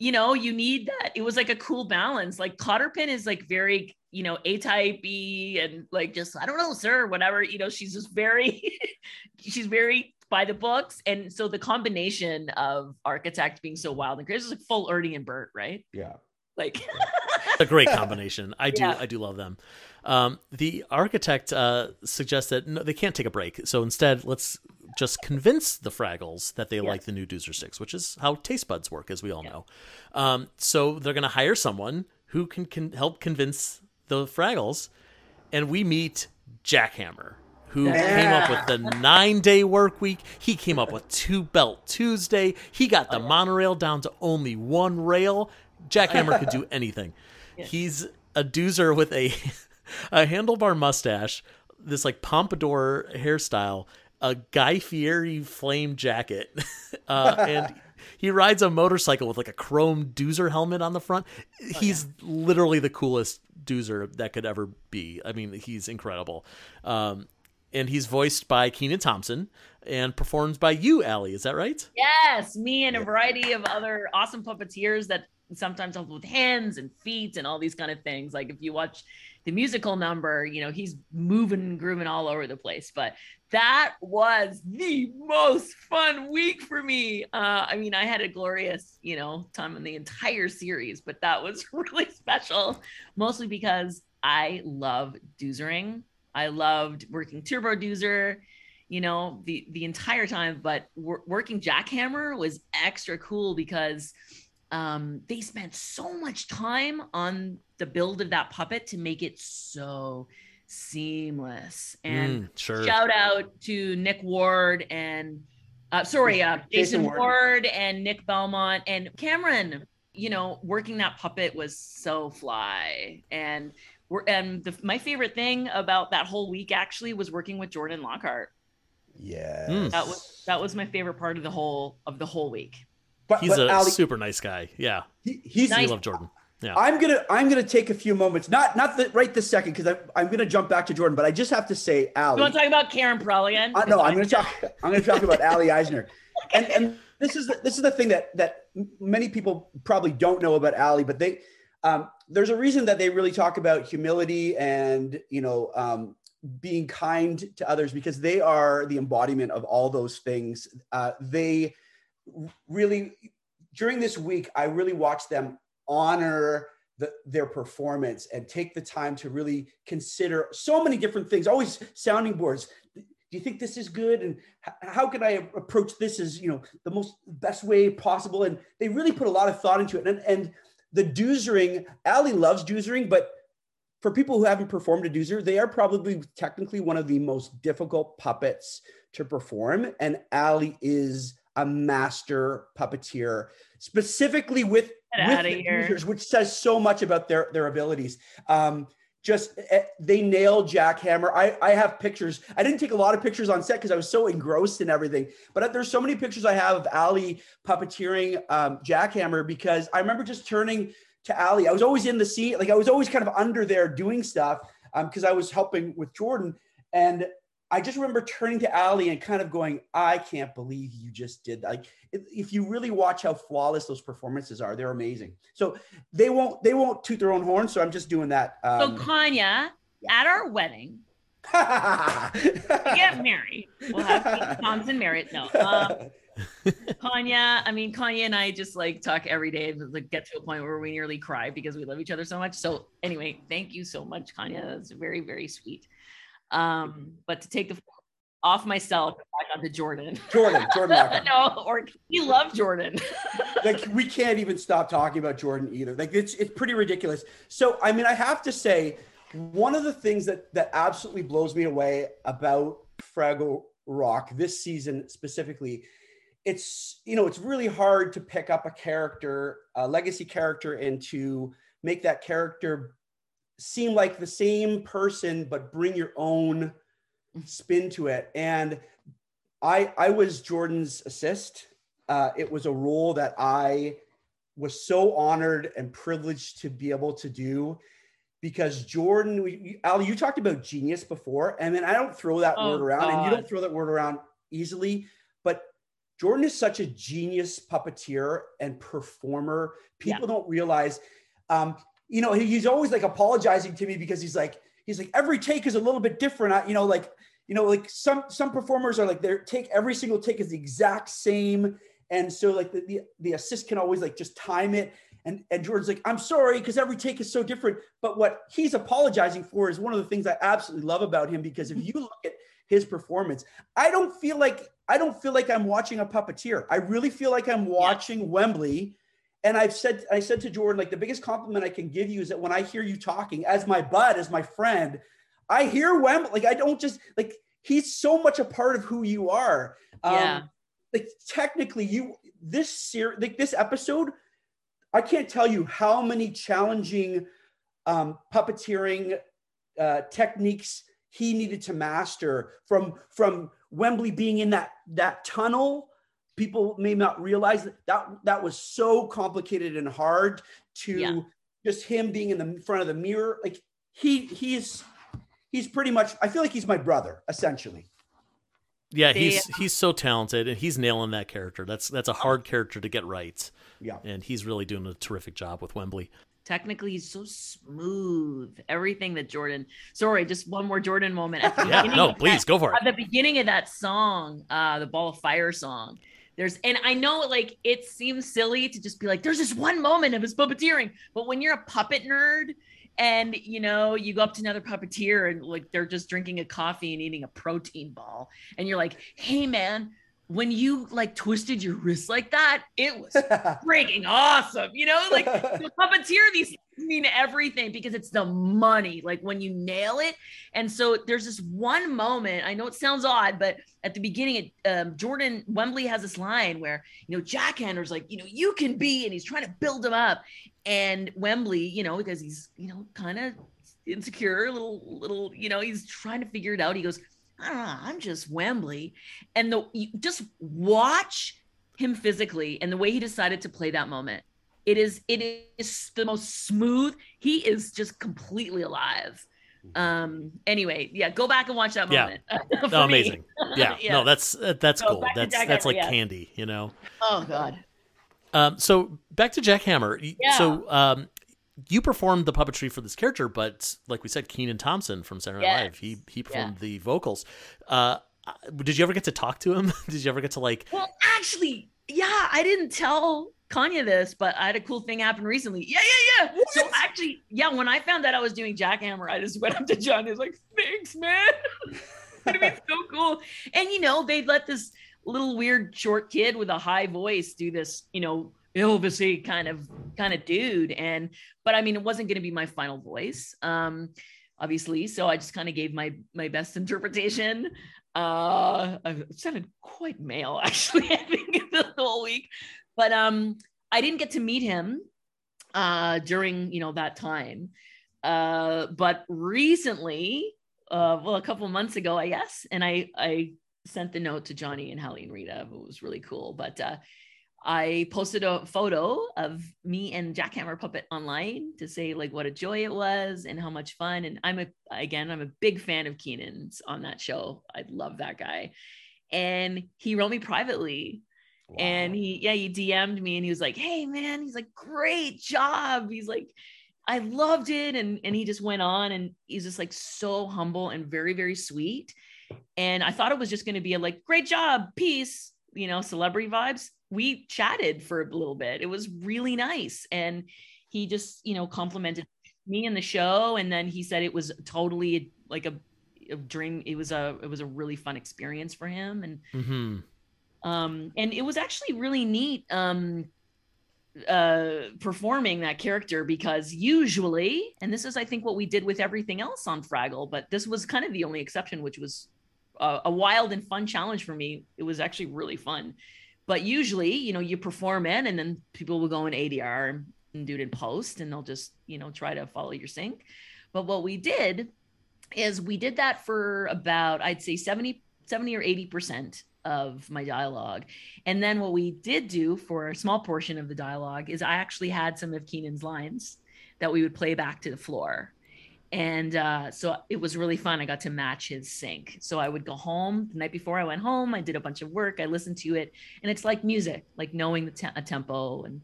Speaker 2: you know, you need that. It was like a cool balance. Like Cotterpin is like very, you know, A type B and like just, I don't know, sir, whatever. You know, she's just very, *laughs* she's very by the books. And so the combination of architect being so wild and crazy is like full Ernie and Bert, right?
Speaker 3: Yeah.
Speaker 2: Like *laughs*
Speaker 1: a great combination. I do yeah. I do love them. Um, the architect uh, suggests that no, they can't take a break. So instead, let's just convince the Fraggles that they yeah. like the new Doozer Sticks, which is how taste buds work, as we all yeah. know. Um, so they're going to hire someone who can, can help convince the Fraggles, and we meet Jackhammer, who yeah. came up with the nine day work week. He came up with two belt Tuesday. He got the monorail down to only one rail. Jackhammer could do *laughs* anything. Yeah. He's a doozer with a *laughs* a handlebar mustache, this like pompadour hairstyle, a Guy Fieri flame jacket, *laughs* uh, *laughs* and he rides a motorcycle with like a chrome doozer helmet on the front. Oh, he's yeah. literally the coolest doozer that could ever be. I mean, he's incredible. Um, and he's voiced by Kenan Thompson and performed by you, Ali. Is that right?
Speaker 2: Yes, me and a variety of other awesome puppeteers that sometimes help with hands and feet and all these kind of things. Like if you watch the musical number, you know, he's moving and grooving all over the place. But that was the most fun week for me. Uh, I mean, I had a glorious, you know, time in the entire series, but that was *laughs* really special, mostly because I love doozering I loved working Turbo Doozer, you know, the the entire time. But wor- working Jackhammer was extra cool because um, they spent so much time on the build of that puppet to make it so seamless. And mm, sure. shout out to Nick Ward and uh, sorry, uh, Jason, Jason Ward. Ward and Nick Belmont and Cameron. You know, working that puppet was so fly and and the, my favorite thing about that whole week actually was working with Jordan Lockhart.
Speaker 3: Yeah,
Speaker 2: mm. that was that was my favorite part of the whole of the whole week.
Speaker 1: But, he's but a Ali, super nice guy. Yeah, he, he's nice. love Jordan. Yeah.
Speaker 3: I'm gonna I'm gonna take a few moments, not not the, right this second, because I'm I'm gonna jump back to Jordan, but I just have to say, Ali.
Speaker 2: You want to talk about Karen Prelian?
Speaker 3: Uh, no, I'm gonna talk. I'm gonna talk about Ali Eisner, *laughs* and and this is the, this is the thing that that many people probably don't know about Ali, but they um, there's a reason that they really talk about humility and you know um, being kind to others because they are the embodiment of all those things. Uh, they really during this week, I really watched them honor the, their performance and take the time to really consider so many different things. Always sounding boards. Do you think this is good? And how can I approach this as you know the most best way possible? And they really put a lot of thought into it. And and the doozering, Ali loves doozering, but for people who haven't performed a doozer, they are probably technically one of the most difficult puppets to perform. And Ali is a master puppeteer, specifically with, with the doozers, which says so much about their, their abilities. Um, just eh, they nailed jackhammer. I, I have pictures. I didn't take a lot of pictures on set because i was so engrossed in everything but there's so many pictures i have of ali puppeteering um, jackhammer because i remember just turning to ali. I was always in the scene like i was always kind of under there doing stuff um because um, i was helping with jordan and I just remember turning to Ali and kind of going, I can't believe you just did that. Like, if you really watch how flawless those performances are, they're amazing. So they won't they won't toot their own horn. So I'm just doing that.
Speaker 2: Um, so Kanya, yeah. at our wedding, get *laughs* married. We'll have Thompson married. No. Um, *laughs* Kanya, I mean, Kanya and I just like talk every day, like get to a point where we nearly cry because we love each other so much. So anyway, thank you so much, Kanya. That's very, very sweet. Um, but to take the off myself back onto Jordan.
Speaker 3: Jordan, Jordan. *laughs*
Speaker 2: no, or you love Jordan. *laughs*
Speaker 3: like we can't even stop talking about Jordan either. Like it's it's pretty ridiculous. So I mean, I have to say, one of the things that that absolutely blows me away about Fraggle Rock this season specifically it's you know it's really hard to pick up a character a legacy character and to make that character seem like the same person but bring your own spin to it and i i was jordan's assist uh, it was a role that i was so honored and privileged to be able to do because jordan we, al you talked about genius before and then i don't throw that oh, word around God. and you don't throw that word around easily but jordan is such a genius puppeteer and performer people yeah. don't realize um, you know, he's always like apologizing to me because he's like, he's like, every take is a little bit different. I, you know, like, you know, like some some performers are like their take every single take is the exact same. And so like the, the, the assist can always like just time it. And, and Jordan's like, I'm sorry, because every take is so different. But what he's apologizing for is one of the things I absolutely love about him. Because if you look at his performance, I don't feel like I don't feel like I'm watching a puppeteer. I really feel like I'm watching yeah. Wembley and I've said, I said to Jordan, like the biggest compliment I can give you is that when I hear you talking as my bud, as my friend, I hear Wem, like I don't just like he's so much a part of who you are.
Speaker 2: Um, yeah.
Speaker 3: Like technically, you this series, like this episode, I can't tell you how many challenging um, puppeteering uh, techniques he needed to master from from Wembley being in that that tunnel people may not realize that that, that was so complicated and hard to yeah. just him being in the front of the mirror. Like he he's he's pretty much i feel like he's my brother essentially.
Speaker 1: Yeah he's he's so talented and he's nailing that character. That's that's a hard character to get right.
Speaker 3: Yeah.
Speaker 1: And he's really doing a terrific job with wembley.
Speaker 2: Technically he's so smooth. Everything that jordan sorry just one more jordan moment. *laughs*
Speaker 1: Yeah no please
Speaker 2: that,
Speaker 1: go for it.
Speaker 2: at the beginning of that song uh the ball of fire song there's and I know like it seems silly to just be like, there's this one moment of his puppeteering, but when you're a puppet nerd and you know you go up to another puppeteer and like they're just drinking a coffee and eating a protein ball, and you're like, hey man, when you like twisted your wrist like that, it was *laughs* freaking awesome. You know, like the puppeteer these mean everything because it's the money. Like when you nail it. And so there's this one moment. I know it sounds odd, but at the beginning, um, Jordan Wembley has this line where you know Jackhammer's like, you know, you can be, and he's trying to build him up. And Wembley, you know, because he's you know kind of insecure, little little, you know, he's trying to figure it out. He goes I don't know, I'm just Wembley. And the you just watch him physically and the way he decided to play that moment. It is it is the most smooth. He is just completely alive. Um anyway, yeah, go back and watch that moment. *laughs*
Speaker 1: Yeah. oh, amazing. Yeah. *laughs* yeah. No, that's uh, that's so cool. That's that's like yeah. candy, you know.
Speaker 2: Oh god.
Speaker 1: Um so back to Jackhammer. Yeah. So um you performed the puppetry for this character, but like we said, Kenan Thompson from Saturday Night yes. Live, he he performed yeah. the vocals. Uh, did you ever get to talk to him? *laughs* did you ever get to like?
Speaker 2: Well, actually, yeah, I didn't tell Kanya this, but I had a cool thing happen recently. Yeah, yeah, yeah. What? So actually, yeah, when I found out I was doing Jackhammer, I just *laughs* went up to John. He was like, "Thanks, man." *laughs* It'd be *laughs* so cool. And you know, they let this little weird short kid with a high voice do this, you know, Elvisy kind of kind of dude. And but I mean, it wasn't going to be my final voice, um, obviously. So I just kind of gave my my best interpretation. Uh, I sounded quite male actually. I think the whole week, but um, I didn't get to meet him uh during you know that time. Uh, but recently, uh, well, a couple months ago, I guess, and I I sent the note to Johnny and Halle and Rita. It was really cool, but uh I posted a photo of me and Jackhammer Puppet online to say like what a joy it was and how much fun. And I'm a again, I'm a big fan of Kenan's on that show. I love that guy. And he wrote me privately. Wow. And he, yeah, he DM'd me and he was like, Hey man, he's like, great job. He's like, I loved it. And and he just went on and he's just like so humble and very, very sweet. And I thought it was just going to be a like, great job, peace, you know, celebrity vibes we chatted for a little bit. It was really nice. And he just, you know, complimented me in the show. And then he said it was totally like a, a dream. It was a, it was a really fun experience for him. And,
Speaker 1: mm-hmm.
Speaker 2: Um, and it was actually really neat, um, uh performing that character because usually and this is i think what we did with everything else on fraggle but this was kind of the only exception which was a, a wild and fun challenge for me it was actually really fun but usually, you know, you perform in and then people will go in ADR and do it in post and they'll just, you know, try to follow your sync. But what we did is we did that for about, I'd say 70, 70 or 80% of my dialogue. And then what we did do for a small portion of the dialogue is I actually had some of Kenan's lines that we would play back to the floor. And uh, so it was really fun. I got to match his sync. So I would go home the night before I went home. I did a bunch of work. I listened to it, and it's like music, like knowing the te- tempo and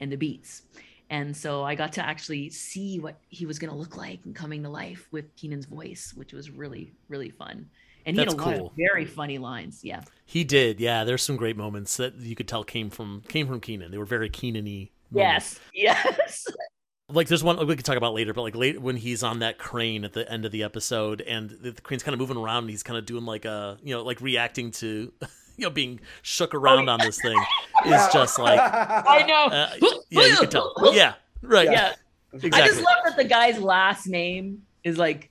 Speaker 2: and the beats. And so I got to actually see what he was going to look like and coming to life with Kenan's voice, which was really really fun. And he
Speaker 1: That's
Speaker 2: had a lot
Speaker 1: cool.
Speaker 2: of very funny lines. Yeah.
Speaker 1: He did, yeah. There's some great moments that you could tell came from came from Kenan. They were very Kenan-y. moments.
Speaker 2: Yes. Yes. *laughs*
Speaker 1: Like there's one we could talk about later, but like late when he's on that crane at the end of the episode, and the, the crane's kind of moving around, and he's kind of doing like a you know like reacting to *laughs* you know being shook around on this thing *laughs* is just like
Speaker 2: I know.
Speaker 1: uh, yeah you could tell yeah right
Speaker 2: yeah.
Speaker 1: exactly
Speaker 2: I just love that the guy's last name is like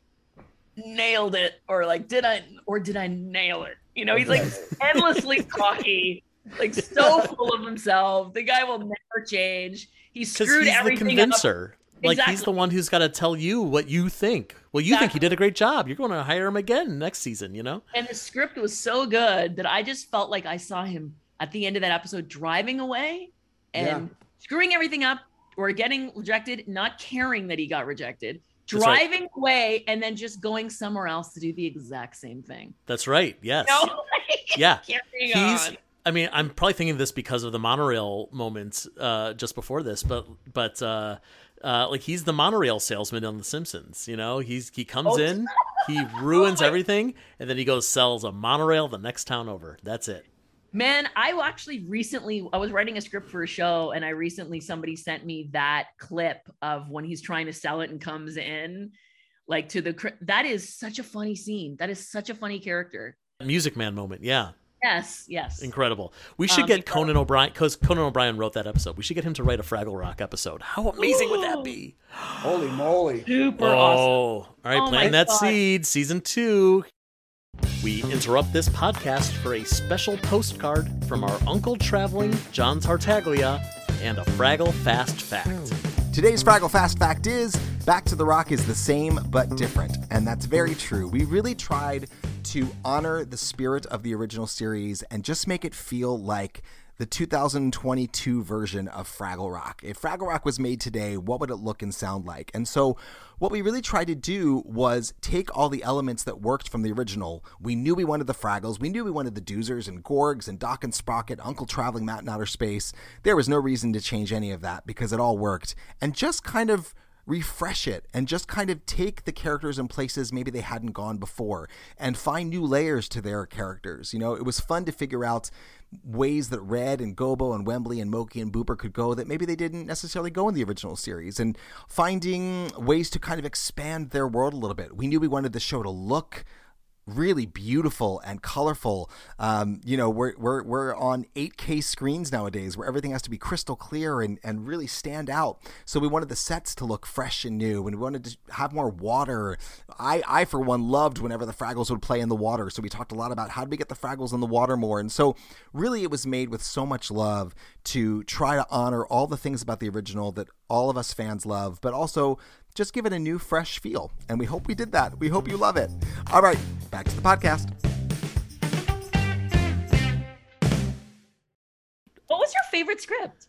Speaker 2: nailed it or like did I or did I nail it? You know, he's like *laughs* endlessly cocky, like so full of himself. The guy will never change. He screwed
Speaker 1: he's the
Speaker 2: everything up.
Speaker 1: convincer. Like he's the one who's got to tell you what you think. Well, you think he did a great job. You're going to hire him again next season. You know.
Speaker 2: And the script was so good that I just felt like I saw him at the end of that episode driving away and screwing everything up or getting rejected, not caring that he got rejected,
Speaker 1: That's right.
Speaker 2: driving away and then just going somewhere else to do the exact same thing.
Speaker 1: That's right. Yes.
Speaker 2: Know? *laughs* Like,
Speaker 1: Yeah. He's.
Speaker 2: on.
Speaker 1: I mean, I'm probably thinking of this because of the monorail moment uh, just before this, but but uh, uh, like he's the monorail salesman on The Simpsons. You know, he's he comes
Speaker 2: Oh.
Speaker 1: in, *laughs* he ruins everything, and then he goes sells a monorail the next town over. That's it.
Speaker 2: Man, I actually recently I was writing a script for a show and I recently somebody sent me that clip of when he's trying to sell it and comes in like to the cr- that is such a funny scene. That is such a funny character.
Speaker 1: Music Man moment. Yeah,
Speaker 2: Yes, yes.
Speaker 1: incredible. We should
Speaker 2: Um,
Speaker 1: get
Speaker 2: incredible.
Speaker 1: Conan O'Brien because Conan O'Brien wrote that episode. We should get him to write a Fraggle Rock episode. How amazing would that be?
Speaker 3: Holy moly.
Speaker 2: Super
Speaker 1: oh,
Speaker 2: awesome.
Speaker 1: all right,
Speaker 2: Oh
Speaker 1: plant that
Speaker 2: God.
Speaker 1: seed. Season two. We interrupt this podcast for a special postcard from our uncle traveling John Tartaglia and a Fraggle Fast Fact.
Speaker 4: Today's Fraggle Fast Fact is Back to the Rock is the same but different. And that's very true. We really tried to honor the spirit of the original series and just make it feel like the 2022 version of Fraggle Rock. If Fraggle Rock was made today, what would it look and sound like? And so, what we really tried to do was take all the elements that worked from the original. We knew we wanted the Fraggles, we knew we wanted the Doozers and Gorgs and Doc and Sprocket, Uncle Traveling Matt in Outer Space. There was no reason to change any of that because it all worked. And just kind of refresh it and just kind of take the characters in places maybe they hadn't gone before and find new layers to their characters. You know, it was fun to figure out ways that Red and Gobo and Wembley and Mokey and Boober could go that maybe they didn't necessarily go in the original series and finding ways to kind of expand their world a little bit. We knew we wanted the show to look really beautiful and colorful. Um, you know, we're, we're, we're on 8K screens nowadays where everything has to be crystal clear and, and really stand out. So we wanted the sets to look fresh and new and we wanted to have more water. I, I for one, loved whenever the Fraggles would play in the water. So we talked a lot about how do we get the Fraggles in the water more. And so really it was made with so much love to try to honor all the things about the original that all of us fans love, but also just give it a new, fresh feel. And we hope we did that. We hope you love it. All right, back to the podcast.
Speaker 2: What was your favorite script?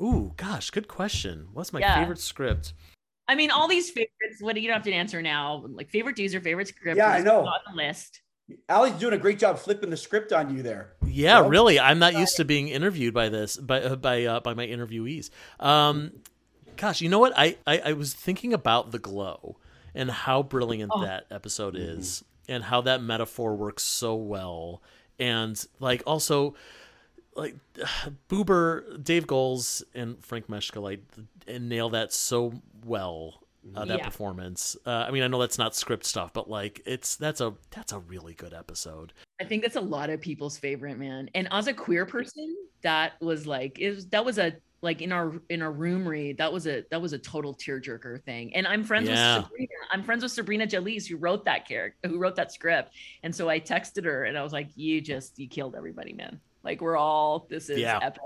Speaker 1: Ooh, gosh, good question. What's my
Speaker 2: Yeah.
Speaker 1: favorite script?
Speaker 2: I mean, all these favorites. What do you don't have to answer now? Like favorite Doozer, favorite script.
Speaker 3: Yeah, I know.
Speaker 2: On the list.
Speaker 3: Ali's doing a great job flipping the script on you there.
Speaker 1: Yeah,
Speaker 3: Well-
Speaker 1: really. I'm not used to being interviewed by this by uh, by uh, by my interviewees. Um, gosh, you know what? I, I I was thinking about the glow and how brilliant
Speaker 2: Oh.
Speaker 1: that episode is, and how that metaphor works so well, and like also like *sighs* Boober, Dave Goelz, and Frank Meshka like and nail that so well. Uh, that
Speaker 2: Yeah.
Speaker 1: performance. Uh, I mean, I know that's not script stuff, but like it's that's a that's a really good episode.
Speaker 2: I think that's a lot of people's favorite, man. And as a queer person, that was like it was that was a like in our in our room read that was a that was a total tearjerker thing. And I'm friends
Speaker 1: Yeah.
Speaker 2: with Sabrina. I'm friends with Sabrina Jalees who wrote that character, who wrote that script. And so I texted her and I was like, "You just you killed everybody, man." Like we're all this is
Speaker 1: Yeah.
Speaker 2: epic.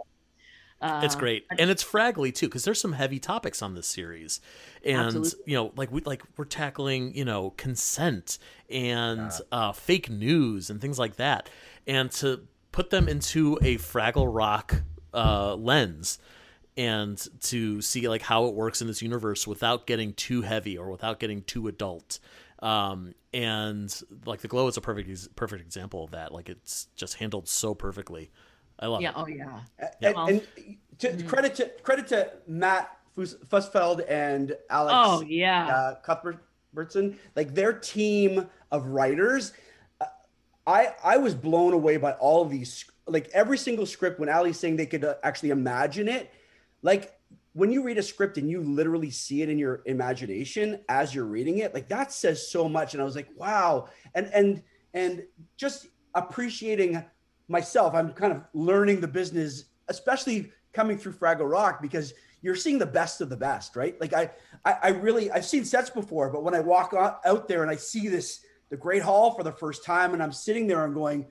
Speaker 1: it's
Speaker 2: Uh,
Speaker 1: great and it's fraggly too because there's some heavy topics on this series and
Speaker 2: Absolutely.
Speaker 1: you know like we like we're tackling you know consent and uh, fake news and things like that and to put them into a fraggle rock uh, lens and to see like how it works in this universe without getting too heavy or without getting too adult um and like the glow is a perfect perfect example of that like it's just handled so perfectly i love
Speaker 2: Yeah.
Speaker 1: it
Speaker 2: Oh yeah.
Speaker 3: And,
Speaker 2: Well-
Speaker 3: and to, credit to credit to Matt Fus- Fusfeld and Alex
Speaker 2: Oh yeah.
Speaker 3: uh, Cuthbertson, like their team of writers. uh, I I was blown away by all of these, like every single script. When Ali's saying they could uh, actually imagine it, like when you read a script and you literally see it in your imagination as you're reading it, like that says so much. And I was like, wow, and and and just appreciating myself. I'm kind of learning the business, especially coming through Fraggle Rock, because you're seeing the best of the best, right? Like I, I, I really, I've seen sets before, but when I walk out, there and I see this, the Great Hall for the first time, and I'm sitting there and I'm going,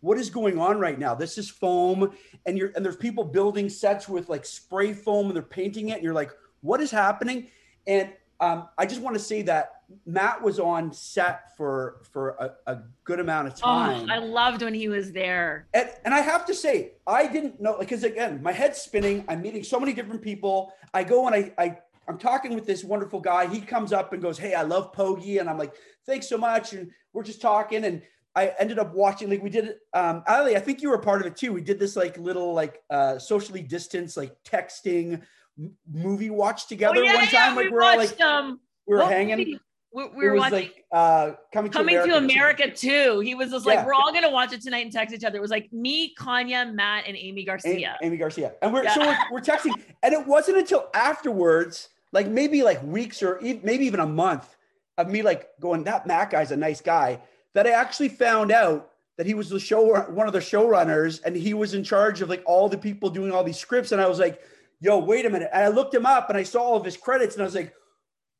Speaker 3: what is going on right now? This is foam, and you're and there's people building sets with like spray foam, and they're painting it, and you're like, what is happening? And um, I just want to say that Matt was on set for for a, a good amount of time.
Speaker 2: Oh,
Speaker 3: time.
Speaker 2: I loved when he was there.
Speaker 3: And, and I have to say, I didn't know because again, my head's spinning. I'm meeting so many different people. I go and I, I I'm talking with this wonderful guy. He comes up and goes, "Hey, I love Pogi," and I'm like, "Thanks so much." And we're just talking, and I ended up watching. Like we did, it. um, Ali, I think you were part of it too. We did this like little like uh, socially distanced like texting m- movie watch together
Speaker 2: oh, yeah,
Speaker 3: one
Speaker 2: yeah,
Speaker 3: time. like
Speaker 2: we
Speaker 3: we're all like
Speaker 2: um
Speaker 3: we were hanging.
Speaker 2: movie? We, we were watching
Speaker 3: like uh, coming to
Speaker 2: Coming
Speaker 3: America.
Speaker 2: to America too. He was just like,
Speaker 3: Yeah.
Speaker 2: we're all gonna watch it tonight and text each other. It was like me, Kanya, Matt, and Amy
Speaker 3: A-
Speaker 2: Garcia.
Speaker 3: Amy Garcia. And we're
Speaker 2: Yeah.
Speaker 3: so we're, we're texting, and it wasn't until afterwards, like maybe like weeks or e- maybe even a month of me like going, that Matt guy's a nice guy, that I actually found out that he was the show one of the showrunners, and he was in charge of like all the people doing all these scripts. And I was like, yo, wait a minute. And I looked him up and I saw all of his credits, and I was like,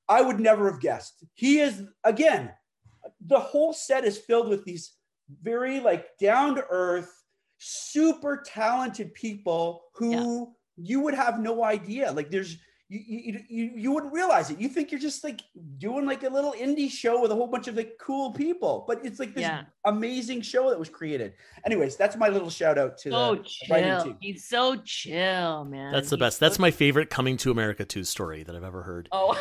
Speaker 3: I would never have guessed. He is again, the whole set is filled with these very like down to earth, super talented people who you would have no idea. Like there's you, you you you wouldn't realize it. You think you're just like doing like a little indie show with a whole bunch of like cool people, but it's like this
Speaker 2: Yeah.
Speaker 3: amazing show that was created. Anyways, that's my little shout out to
Speaker 2: So
Speaker 3: the
Speaker 2: chill.
Speaker 3: team.
Speaker 2: He's so chill, man.
Speaker 1: That's the
Speaker 2: He's
Speaker 1: best. That's my favorite Coming to America 2 story that I've ever heard.
Speaker 2: Oh,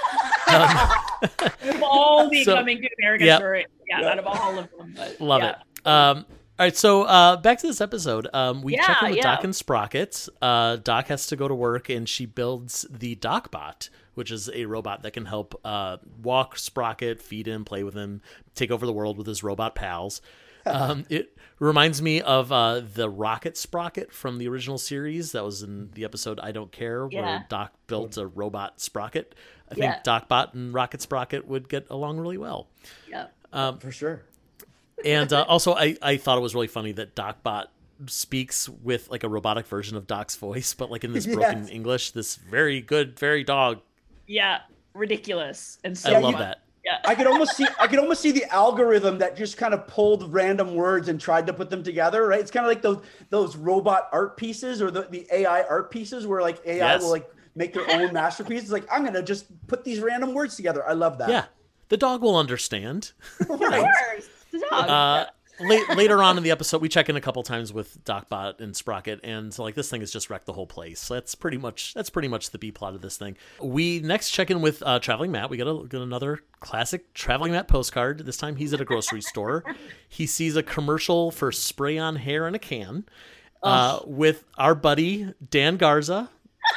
Speaker 1: Um, *laughs*
Speaker 2: of all the
Speaker 1: So-
Speaker 2: coming to America
Speaker 1: yeah.
Speaker 2: story, yeah,
Speaker 3: Yeah.
Speaker 2: out of all of them. But,
Speaker 1: Love
Speaker 2: yeah.
Speaker 1: it. Um, all right, so uh, back to this episode. Um, we check in with
Speaker 2: yeah.
Speaker 1: Doc and Sprocket. Uh, Doc has to go to work, and she builds the DocBot, which is a robot that can help uh, walk Sprocket, feed him, play with him, take over the world with his robot pals. *laughs* Um, it reminds me of uh, the Rocket Sprocket from the original series that was in the episode "I Don't Care,"
Speaker 2: Yeah.
Speaker 1: where Doc built a robot Sprocket. I think
Speaker 2: Yeah.
Speaker 1: DocBot and Rocket Sprocket would get along really well.
Speaker 2: Yeah.
Speaker 1: Um,
Speaker 3: For sure.
Speaker 1: And uh, also, I, I thought it was really funny that DocBot speaks with like a robotic version of Doc's voice, but like in this broken
Speaker 3: Yes.
Speaker 1: English, this very good, very dog.
Speaker 2: Yeah. Ridiculous. And so
Speaker 1: I love
Speaker 2: fun.
Speaker 1: that.
Speaker 2: Yeah.
Speaker 3: I could almost see I could almost see the algorithm that just kind of pulled random words and tried to put them together, right? It's kind of like those those robot art pieces or the, the AI art pieces where like AI
Speaker 1: Yes.
Speaker 3: will like make their own masterpiece. It's like I'm gonna just put these random words together. I love that.
Speaker 1: Yeah, the dog will understand. *laughs*
Speaker 2: Of course.
Speaker 1: Uh, late, later on in the episode, we check in a couple times with DocBot and Sprocket, and so, like this thing has just wrecked the whole place. That's pretty much that's pretty much the B plot of this thing. We next check in with uh, Traveling Matt. We got, a, got another classic Traveling Matt postcard. This time he's at a grocery *laughs* store. He sees a commercial for spray on hair in a can uh, with our buddy Dan Garza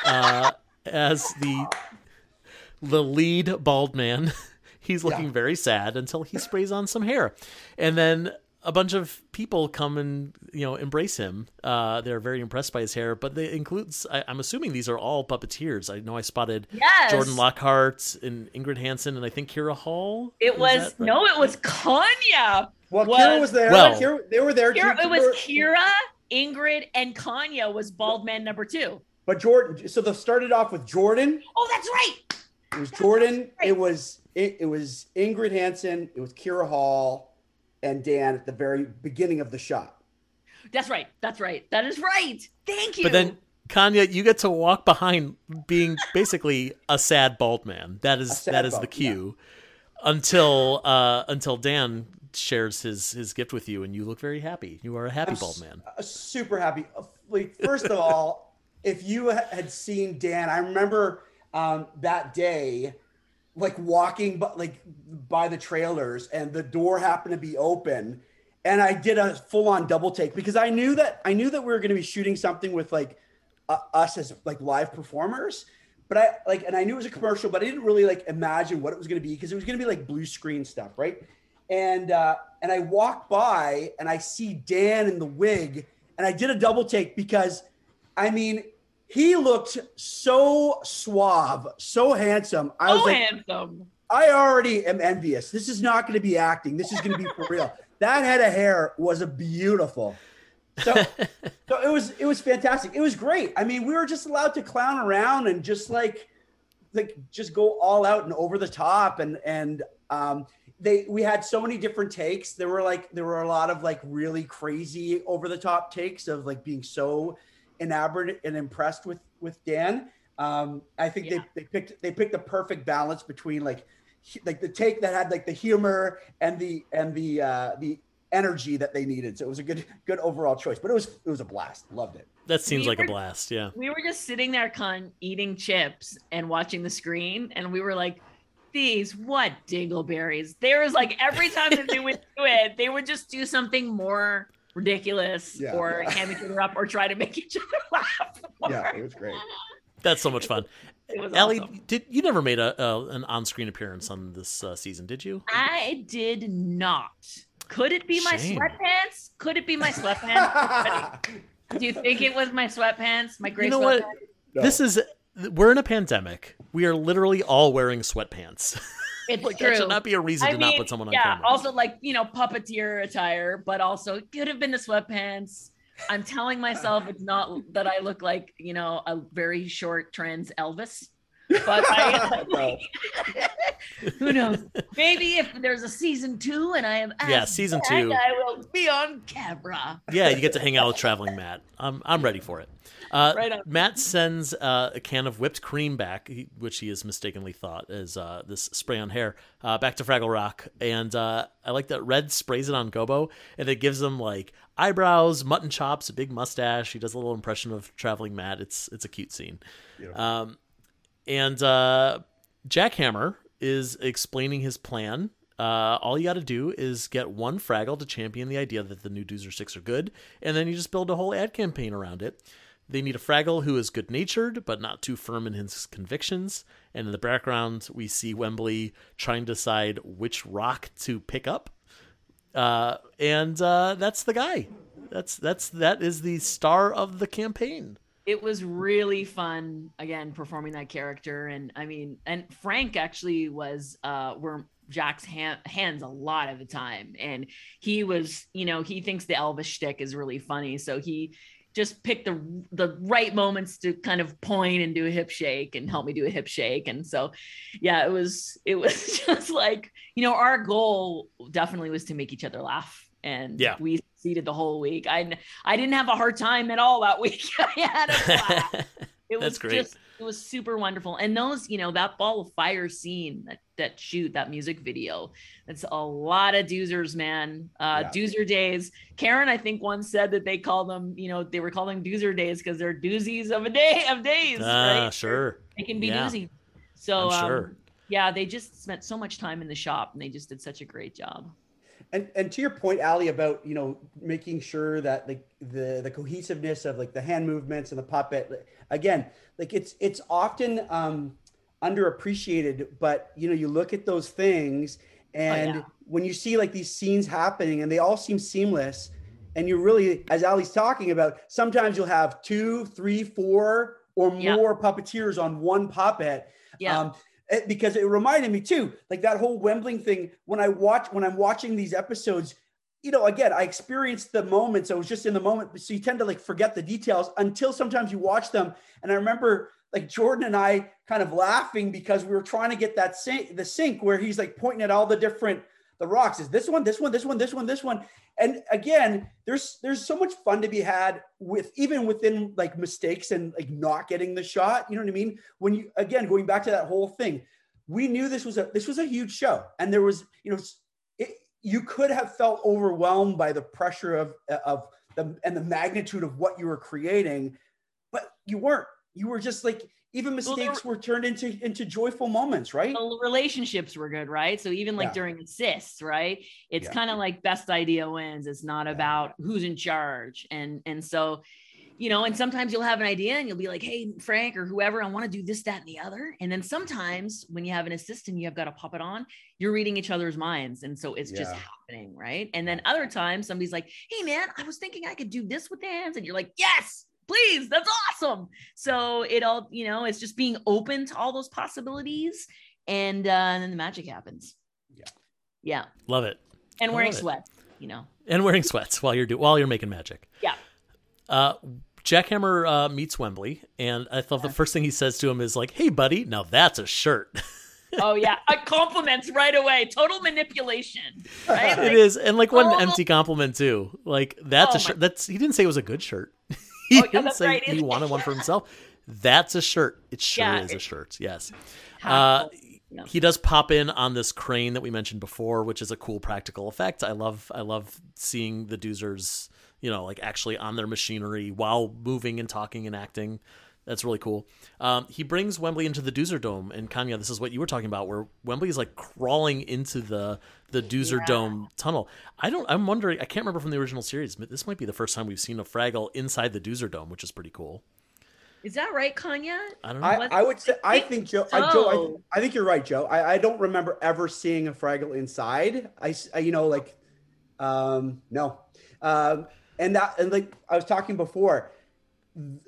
Speaker 1: uh, as the the lead bald man. *laughs* He's looking very sad until he sprays on some hair, and then a bunch of people come and you know embrace him. Uh, they're very impressed by his hair, but they includes. I, I'm assuming these are all puppeteers. I know I spotted
Speaker 2: yes.
Speaker 1: Jordan Lockhart and Ingrid Hansen, and I think Kira Hall.
Speaker 2: It
Speaker 1: Is
Speaker 2: was
Speaker 1: that right?
Speaker 2: no, it was Kanya.
Speaker 3: Well,
Speaker 2: Was-
Speaker 3: Kira was there.
Speaker 1: Well-
Speaker 3: Kira, they were there.
Speaker 2: Kira, it was Kira, Ingrid, and Kanya was bald man number two.
Speaker 3: But Jordan. So they started off with Jordan.
Speaker 2: Oh, that's right.
Speaker 3: It was Jordan.
Speaker 2: right.
Speaker 3: It was it, it was Ingrid Hansen. It was Kira Hall and Dan at the very beginning of the shot.
Speaker 2: That's right. That's right. That is right. Thank you.
Speaker 1: But then Kanya, you get to walk behind being *laughs* basically a sad bald man. That is that is bald, the cue. Yeah. Until uh until Dan shares his his gift with you and you look very happy. You are a happy I'm bald man.
Speaker 3: super happy. Like first of all, if you had seen Dan, I remember um that day like walking but like by the trailers and the door happened to be open and I did a full on double take because I knew that I knew that we were going to be shooting something with like uh, us as like live performers but I like and I knew it was a commercial but I didn't really like imagine what it was going to be because it was going to be like blue screen stuff right? And uh and I walk by and I see Dan in the wig and I did a double take because I mean he looked so suave, so handsome. I was
Speaker 2: so
Speaker 3: like,
Speaker 2: handsome.
Speaker 3: I already am envious. This is not going to be acting. This is going to be for real. *laughs* That head of hair was a beautiful. So, *laughs* so it was it was fantastic. It was great. I mean, we were just allowed to clown around and just like like just go all out and over the top and and um they we had so many different takes. There were like there were a lot of like really crazy over the top takes of like being so enamored and impressed with with Dan. Um, I think yeah. they, they picked they picked the perfect balance between like like the take that had like the humor and the and the uh, the energy that they needed. So it was a good good overall choice. But it was it was a blast. Loved it.
Speaker 1: That seems we like were, a blast. Yeah.
Speaker 2: We were just sitting there, con eating chips and watching the screen, and we were like, "These what dingleberries?" There was like every time that they would do it, they would just do something more ridiculous yeah, or yeah. ham each other up or try to make each other *laughs* laugh.
Speaker 3: More. Yeah, it was great.
Speaker 1: That's so much fun. *laughs* Ellie, awesome. did you never made a, an on-screen appearance on this uh, season? Did you?
Speaker 2: I did not. Could it be Shame. my sweatpants? Could it be my sweatpants? *laughs* Do you think it was my sweatpants? My gray you know sweatpants? What?
Speaker 1: No. This is we're in a pandemic. We are literally all wearing sweatpants. *laughs*
Speaker 2: It's
Speaker 1: like,
Speaker 2: true.
Speaker 1: That should not be a reason
Speaker 2: I
Speaker 1: to
Speaker 2: mean,
Speaker 1: not put someone on
Speaker 2: yeah,
Speaker 1: camera.
Speaker 2: Also, like you know, puppeteer attire, but also it could have been the sweatpants. I'm telling myself it's not *laughs* that I look like you know a very short trans Elvis, *laughs* but I, who knows? Maybe if there's a season two and I am
Speaker 1: yeah season two,
Speaker 2: I will be on camera.
Speaker 1: Yeah, you get to hang out with traveling Matt. I'm I'm ready for it. Uh, right Matt sends uh, a can of whipped cream back, which he has mistakenly thought is uh, this spray on hair, uh, back to Fraggle Rock. And uh, I like that Red sprays it on Gobo, and it gives him like eyebrows, mutton chops, a big mustache. He does a little impression of traveling Matt. It's it's a cute scene. Yeah. Um, and uh, Jackhammer is explaining his plan uh, all you got to do is get one Fraggle to champion the idea that the new Doozer Sticks are good, and then you just build a whole ad campaign around it. They need a Fraggle who is good natured, but not too firm in his convictions. And in the background, we see Wembley trying to decide which rock to pick up. Uh, and uh, that's the guy. That's that's that is the star of the campaign.
Speaker 2: It was really fun again performing that character, and I mean, and Frank actually was uh, were Jack's hand, hands a lot of the time, and he was, you know, he thinks the Elvis shtick is really funny, so he just pick the the right moments to kind of point and do a hip shake and help me do a hip shake. And so yeah it was it was *laughs* just like you know our goal definitely was to make each other laugh. And yeah. we succeeded the whole week. I i didn't have a hard time at all that *laughs* week. I had a laugh. it was just it was super wonderful. And those you know that ball of fire scene that that shoot that music video it's a lot of doozers man. Uh yeah. doozer days. Karen i think once said that they call them you know they were calling doozer days because they're doozies of a day of days uh, right?
Speaker 1: sure.
Speaker 2: They can be yeah. doozy. So um, sure. yeah they just spent so much time in the shop and they just did such a great job
Speaker 3: and and to your point ali about you know making sure that like the the cohesiveness of like the hand movements and the puppet again like it's it's often um underappreciated but you know you look at those things and oh, yeah. when you see like these scenes happening and they all seem seamless and you really as ali's talking about sometimes you'll have two three four or more yeah. puppeteers on one puppet
Speaker 2: yeah. Um,
Speaker 3: Eh, because it reminded me too like that whole wembling thing when i watch when i'm watching these episodes you know, again, I experienced the moments. I was just in the moment. So you tend to like forget the details until sometimes you watch them. And I remember like Jordan and I kind of laughing because we were trying to get that sync, the sink where he's like pointing at all the different the rocks is this one, this one, this one, this one, this one. And again, there's there's so much fun to be had with even within like mistakes and like not getting the shot. You know what I mean? When you again going back to that whole thing, we knew this was a this was a huge show, and there was you know it, you could have felt overwhelmed by the pressure of of the and the magnitude of what you were creating, but you weren't. You were just like even mistakes well, were turned into into joyful moments right?
Speaker 2: Relationships were good right? So even like yeah. during assists right? It's yeah. kind of like best idea wins. It's not yeah. about who's in charge. And and so you know and sometimes you'll have an idea and you'll be like hey frank or whoever i want to do this that and the other. And then sometimes when you have an assistant you've got to pop it on you're reading each other's minds. And so it's just happening right? And then other times somebody's like hey man i was thinking i could do this with the hands. And you're like yes please that's awesome so it all you know it's just being open to all those possibilities and, uh, and then the magic happens
Speaker 3: yeah
Speaker 2: yeah
Speaker 1: love it
Speaker 2: and wearing sweats you know
Speaker 1: and wearing sweats while you're do while you're making magic
Speaker 2: yeah
Speaker 1: uh Jackhammer uh, meets Wembley, and I thought the first thing he says to him is like, "Hey, buddy, now that's a shirt." *laughs*
Speaker 2: oh yeah, I compliments right away. Total manipulation. Right?
Speaker 1: Like, it is, and like what an empty compliment too. Like that's oh a shirt. That's he didn't say it was a good shirt. *laughs* he oh, didn't say right. he wanted one for *laughs* himself. That's a shirt. It sure yeah, is a shirt. Yes. Uh, no. He does pop in on this crane that we mentioned before, which is a cool practical effect. I love I love seeing the Doozers, you know, like actually on their machinery while moving and talking and acting. That's really cool. Um, he brings Wembley into the Doozer Dome, and Kanya, this is what you were talking about, where Wembley is like crawling into the the Doozer yeah. Dome tunnel. I don't. I'm wondering. I can't remember from the original series, but this might be the first time we've seen a Fraggle inside the Doozer Dome, which is pretty cool.
Speaker 2: Is that right, Kanya?
Speaker 3: I don't know. I, I would say. I think Joe. So. I, Joe. I, th- I, think you're right, Joe. I, I don't remember ever seeing a Fraggle inside. I, I you know, like, um, no, um, and that, and like I was talking before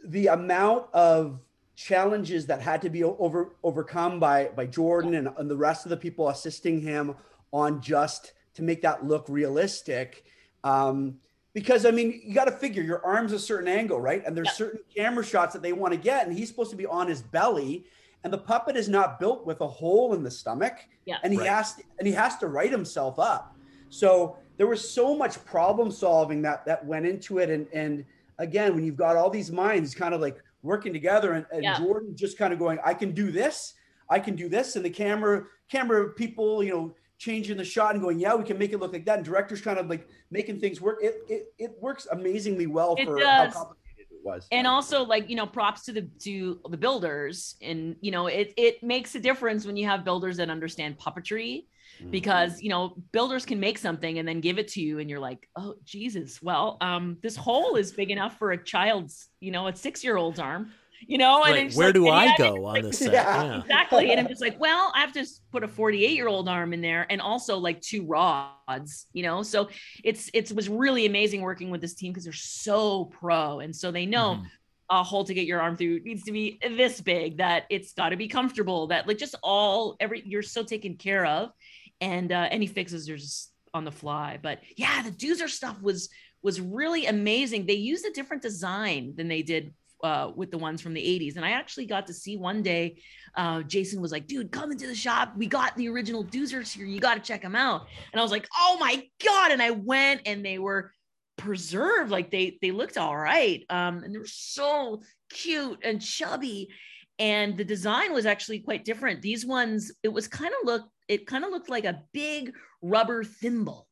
Speaker 3: the amount of challenges that had to be over overcome by by Jordan and, and the rest of the people assisting him on just to make that look realistic. Um, because I mean, you got to figure your arm's a certain angle, right? And there's yeah. certain camera shots that they want to get, and he's supposed to be on his belly, and the puppet is not built with a hole in the stomach,
Speaker 2: yeah,
Speaker 3: and he right. has to, and he has to write himself up. So there was so much problem solving that that went into it, and and again, when you've got all these minds kind of like working together and, and yeah. Jordan just kind of going, I can do this, I can do this. And the camera, camera people, you know, changing the shot and going, yeah, we can make it look like that. And directors kind of like making things work. It it, it works amazingly well
Speaker 2: it
Speaker 3: for
Speaker 2: does. how was. And also like, you know, props to the to the builders. And you know, it it makes a difference when you have builders that understand puppetry Mm-hmm. because you know builders can make something and then give it to you and you're like oh jesus well um this hole is big enough for a child's you know a six year old's arm you know
Speaker 1: and
Speaker 2: right.
Speaker 1: where
Speaker 2: like,
Speaker 1: do i go on this *laughs* set yeah.
Speaker 2: yeah. exactly and i'm just like well i have to put a 48 year old arm in there and also like two rods you know so it's it was really amazing working with this team because they're so pro and so they know mm-hmm a hole to get your arm through needs to be this big that it's got to be comfortable that like just all every you're so taken care of and uh, any fixes are just on the fly. But yeah, the Doozer stuff was was really amazing. They used a different design than they did uh, with the ones from the 80s. And I actually got to see one day, uh, Jason was like, dude, come into the shop. We got the original Doozers here. You got to check them out. And I was like, oh my God. And I went and they were preserved. Like they, they looked all right. Um, and they were so cute and chubby. And the design was actually quite different. These ones, it was kind of look it kind of looked like a big rubber thimble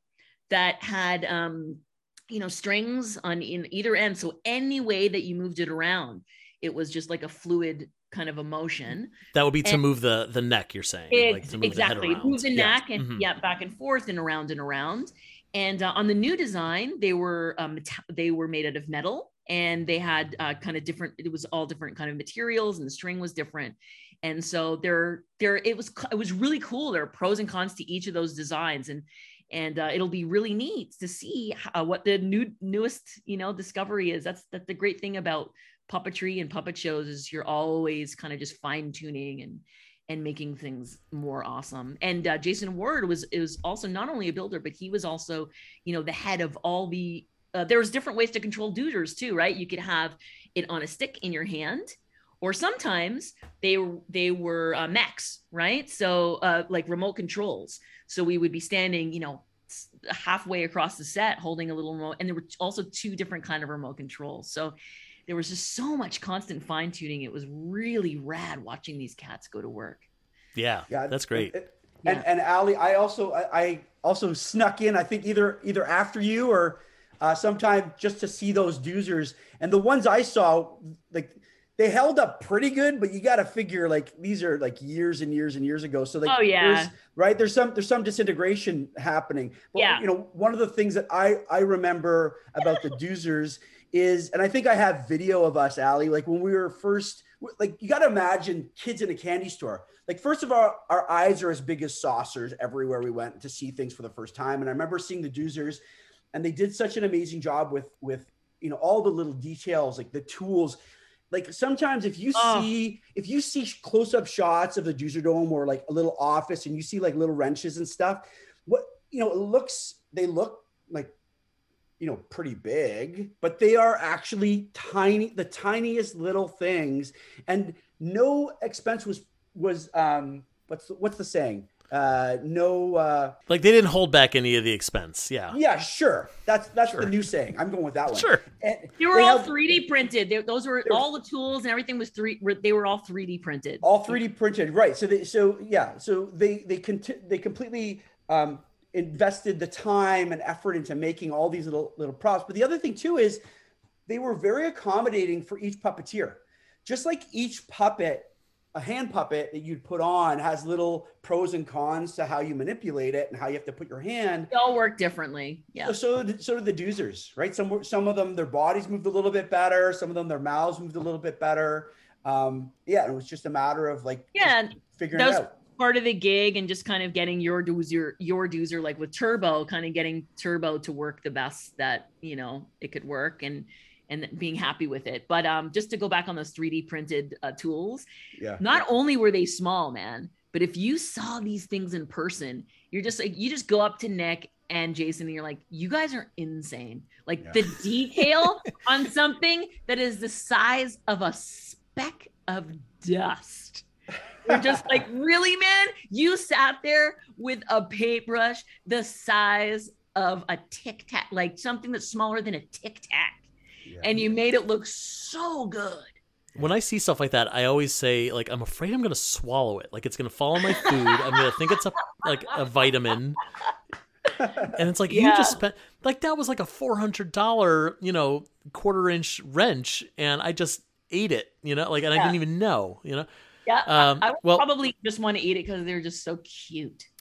Speaker 2: that had um, you know strings on in either end. So any way that you moved it around it was just like a fluid kind of emotion.
Speaker 1: That would be to and move the the neck you're saying
Speaker 2: like to move exactly. the move the yeah. neck and mm-hmm. yeah back and forth and around and around. And uh, on the new design they were um, they were made out of metal and they had uh, kind of different it was all different kind of materials and the string was different. And so there there it was it was really cool. There are pros and cons to each of those designs. And and uh, it'll be really neat to see how, what the new newest you know discovery is. That's that's the great thing about puppetry and puppet shows is you're always kind of just fine tuning and and making things more awesome. And uh, jason ward was was also not only a builder but he was also you know the head of all the uh, there was different ways to control doozers too right? You could have it on a stick in your hand or sometimes they they were uh, mechs, right? So uh, like remote controls. So we would be standing, you know, halfway across the set holding a little remote, and there were also two different kind of remote controls. So there was just so much constant fine tuning. It was really rad watching these cats go to work.
Speaker 1: Yeah, yeah, that's great.
Speaker 3: And and, and Ali, I also I, I, also snuck in. I think either either after you or uh, sometime just to see those doozers. And the ones I saw, like they held up pretty good, but you got to figure like these are like years and years and years ago. So like,
Speaker 2: oh yeah,
Speaker 3: there's, right? There's some there's some disintegration happening. But,
Speaker 2: yeah.
Speaker 3: You know, one of the things that I I remember about the Doozers is, and I think I have video of us, Ali, like when we were first, like you got to imagine kids in a candy store. Like first of all, our eyes are as big as saucers everywhere we went to see things for the first time. And I remember seeing the Doozers, and they did such an amazing job with with you know all the little details, like the tools like sometimes if you oh. see if you see close-up shots of the Doozer Dome or like a little office and you see like little wrenches and stuff, what you know, it looks they look like you know pretty big, but they are actually tiny, the tiniest little things, and no expense was was um what's the, what's the saying? Uh no uh
Speaker 1: like they didn't hold back any of the expense. Yeah.
Speaker 3: Yeah sure. That's that's sure. the new saying. I'm going with that one.
Speaker 1: Sure.
Speaker 2: And they were they all 3d printed. They, those were all the tools and everything was three they were all 3d printed.
Speaker 3: All 3d printed. Right. So they so yeah. So they they conti- they completely um invested the time and effort into making all these little little props. But the other thing too is they were very accommodating for each puppeteer. Just like each puppet a hand puppet that you'd put on has little pros and cons to how you manipulate it and how you have to put your hand.
Speaker 2: They all work differently. Yeah.
Speaker 3: So so, so do the doozers, right? Some some of them their bodies moved a little bit better. Some of them their mouths moved a little bit better. Um, yeah, it was just a matter of like
Speaker 2: yeah
Speaker 3: figuring it out.
Speaker 2: Part of the gig and just kind of getting your doozer, your doozer, like with Turbo, kind of getting Turbo to work the best that you know it could work, and and being happy with it. But um, just to go back on those 3D printed uh, tools,
Speaker 3: yeah.
Speaker 2: Not only were they small, man, but if you saw these things in person, you're just like you just go up to Nick and Jason and you're like, you guys are insane. Like yeah. the detail *laughs* on something that is the size of a speck of dust. You're just like, *laughs* really, man? You sat there with a paintbrush the size of a tic tac, like something that's smaller than a tic tac and you made it look so good.
Speaker 1: When I see stuff like that, I always say like I'm afraid I'm gonna swallow it. Like it's gonna fall in my food. I'm gonna think it's a like a vitamin. And it's like yeah. you just spent like that was like a four hundred dollar, you know, quarter inch wrench, and I just ate it, you know, like and yeah. I didn't even know, you know.
Speaker 2: Yeah, um, I, I well, probably just want to eat it because they're just so cute. *laughs* *laughs*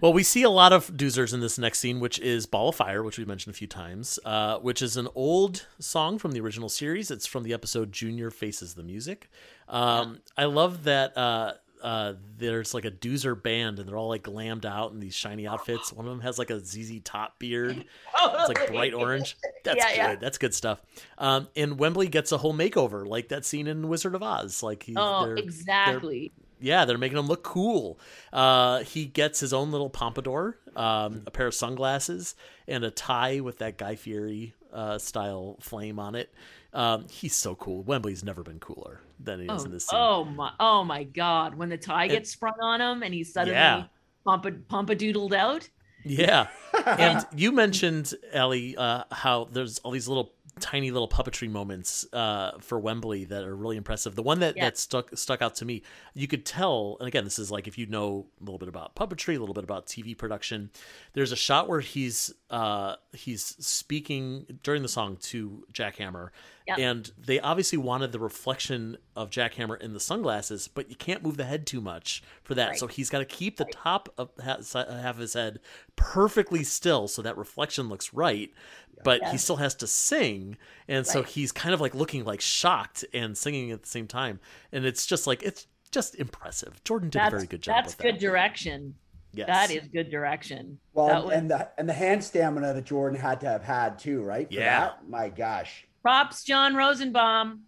Speaker 1: Well, we see a lot of doozers in this next scene, which is Ball of Fire, which we mentioned a few times, uh, which is an old song from the original series. It's from the episode Junior Faces the Music. Um, I love that uh, uh, there's like a doozer band and they're all like glammed out in these shiny outfits. One of them has like a ZZ Top beard. Oh, it's like bright orange. *laughs* That's yeah, good. Yeah. That's good stuff. Um, and Wembley gets a whole makeover, like that scene in Wizard of Oz. Like he,
Speaker 2: oh, they're, exactly.
Speaker 1: They're, yeah, they're making him look cool. Uh, he gets his own little pompadour, um, a pair of sunglasses, and a tie with that Guy Fieri uh, style flame on it. Um, he's so cool. Wembley's never been cooler than he
Speaker 2: oh,
Speaker 1: is in this scene.
Speaker 2: Oh my! Oh my God! When the tie gets sprung on him and he's suddenly yeah. pompa doodled out.
Speaker 1: Yeah, *laughs* and you mentioned Ellie uh, how there's all these little tiny little puppetry moments uh, for Wembley that are really impressive. The one that, yeah. that stuck stuck out to me, you could tell, and again, this is like if you know a little bit about puppetry, a little bit about TV production. There's a shot where he's uh, he's speaking during the song to Jackhammer, yep. and they obviously wanted the reflection of Jackhammer in the sunglasses, but you can't move the head too much for that. Right. So he's got to keep the right. top of half of his head perfectly still, so that reflection looks right but yeah. he still has to sing and right. so he's kind of like looking like shocked and singing at the same time and it's just like it's just impressive jordan did
Speaker 2: that's,
Speaker 1: a very good job
Speaker 2: that's good
Speaker 1: that.
Speaker 2: direction yes. that is good direction
Speaker 3: well was... and the and the hand stamina that jordan had to have had too right
Speaker 1: For yeah
Speaker 3: that? my gosh
Speaker 2: props john rosenbaum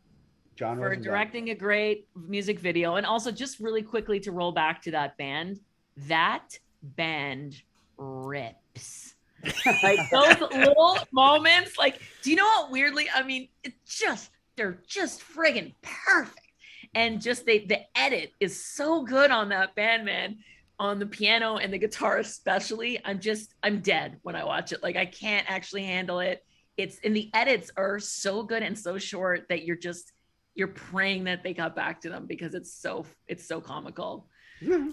Speaker 3: John
Speaker 2: for
Speaker 3: Rosenbaum.
Speaker 2: directing a great music video and also just really quickly to roll back to that band that band rips *laughs* like those little moments like do you know what weirdly i mean it just they're just friggin' perfect. And just they the edit is so good on that band, man. On the piano and the guitar, especially. I'm just I'm dead when I watch it. Like I can't actually handle it. It's and the edits are so good and so short that you're just you're praying that they got back to them because it's so it's so comical.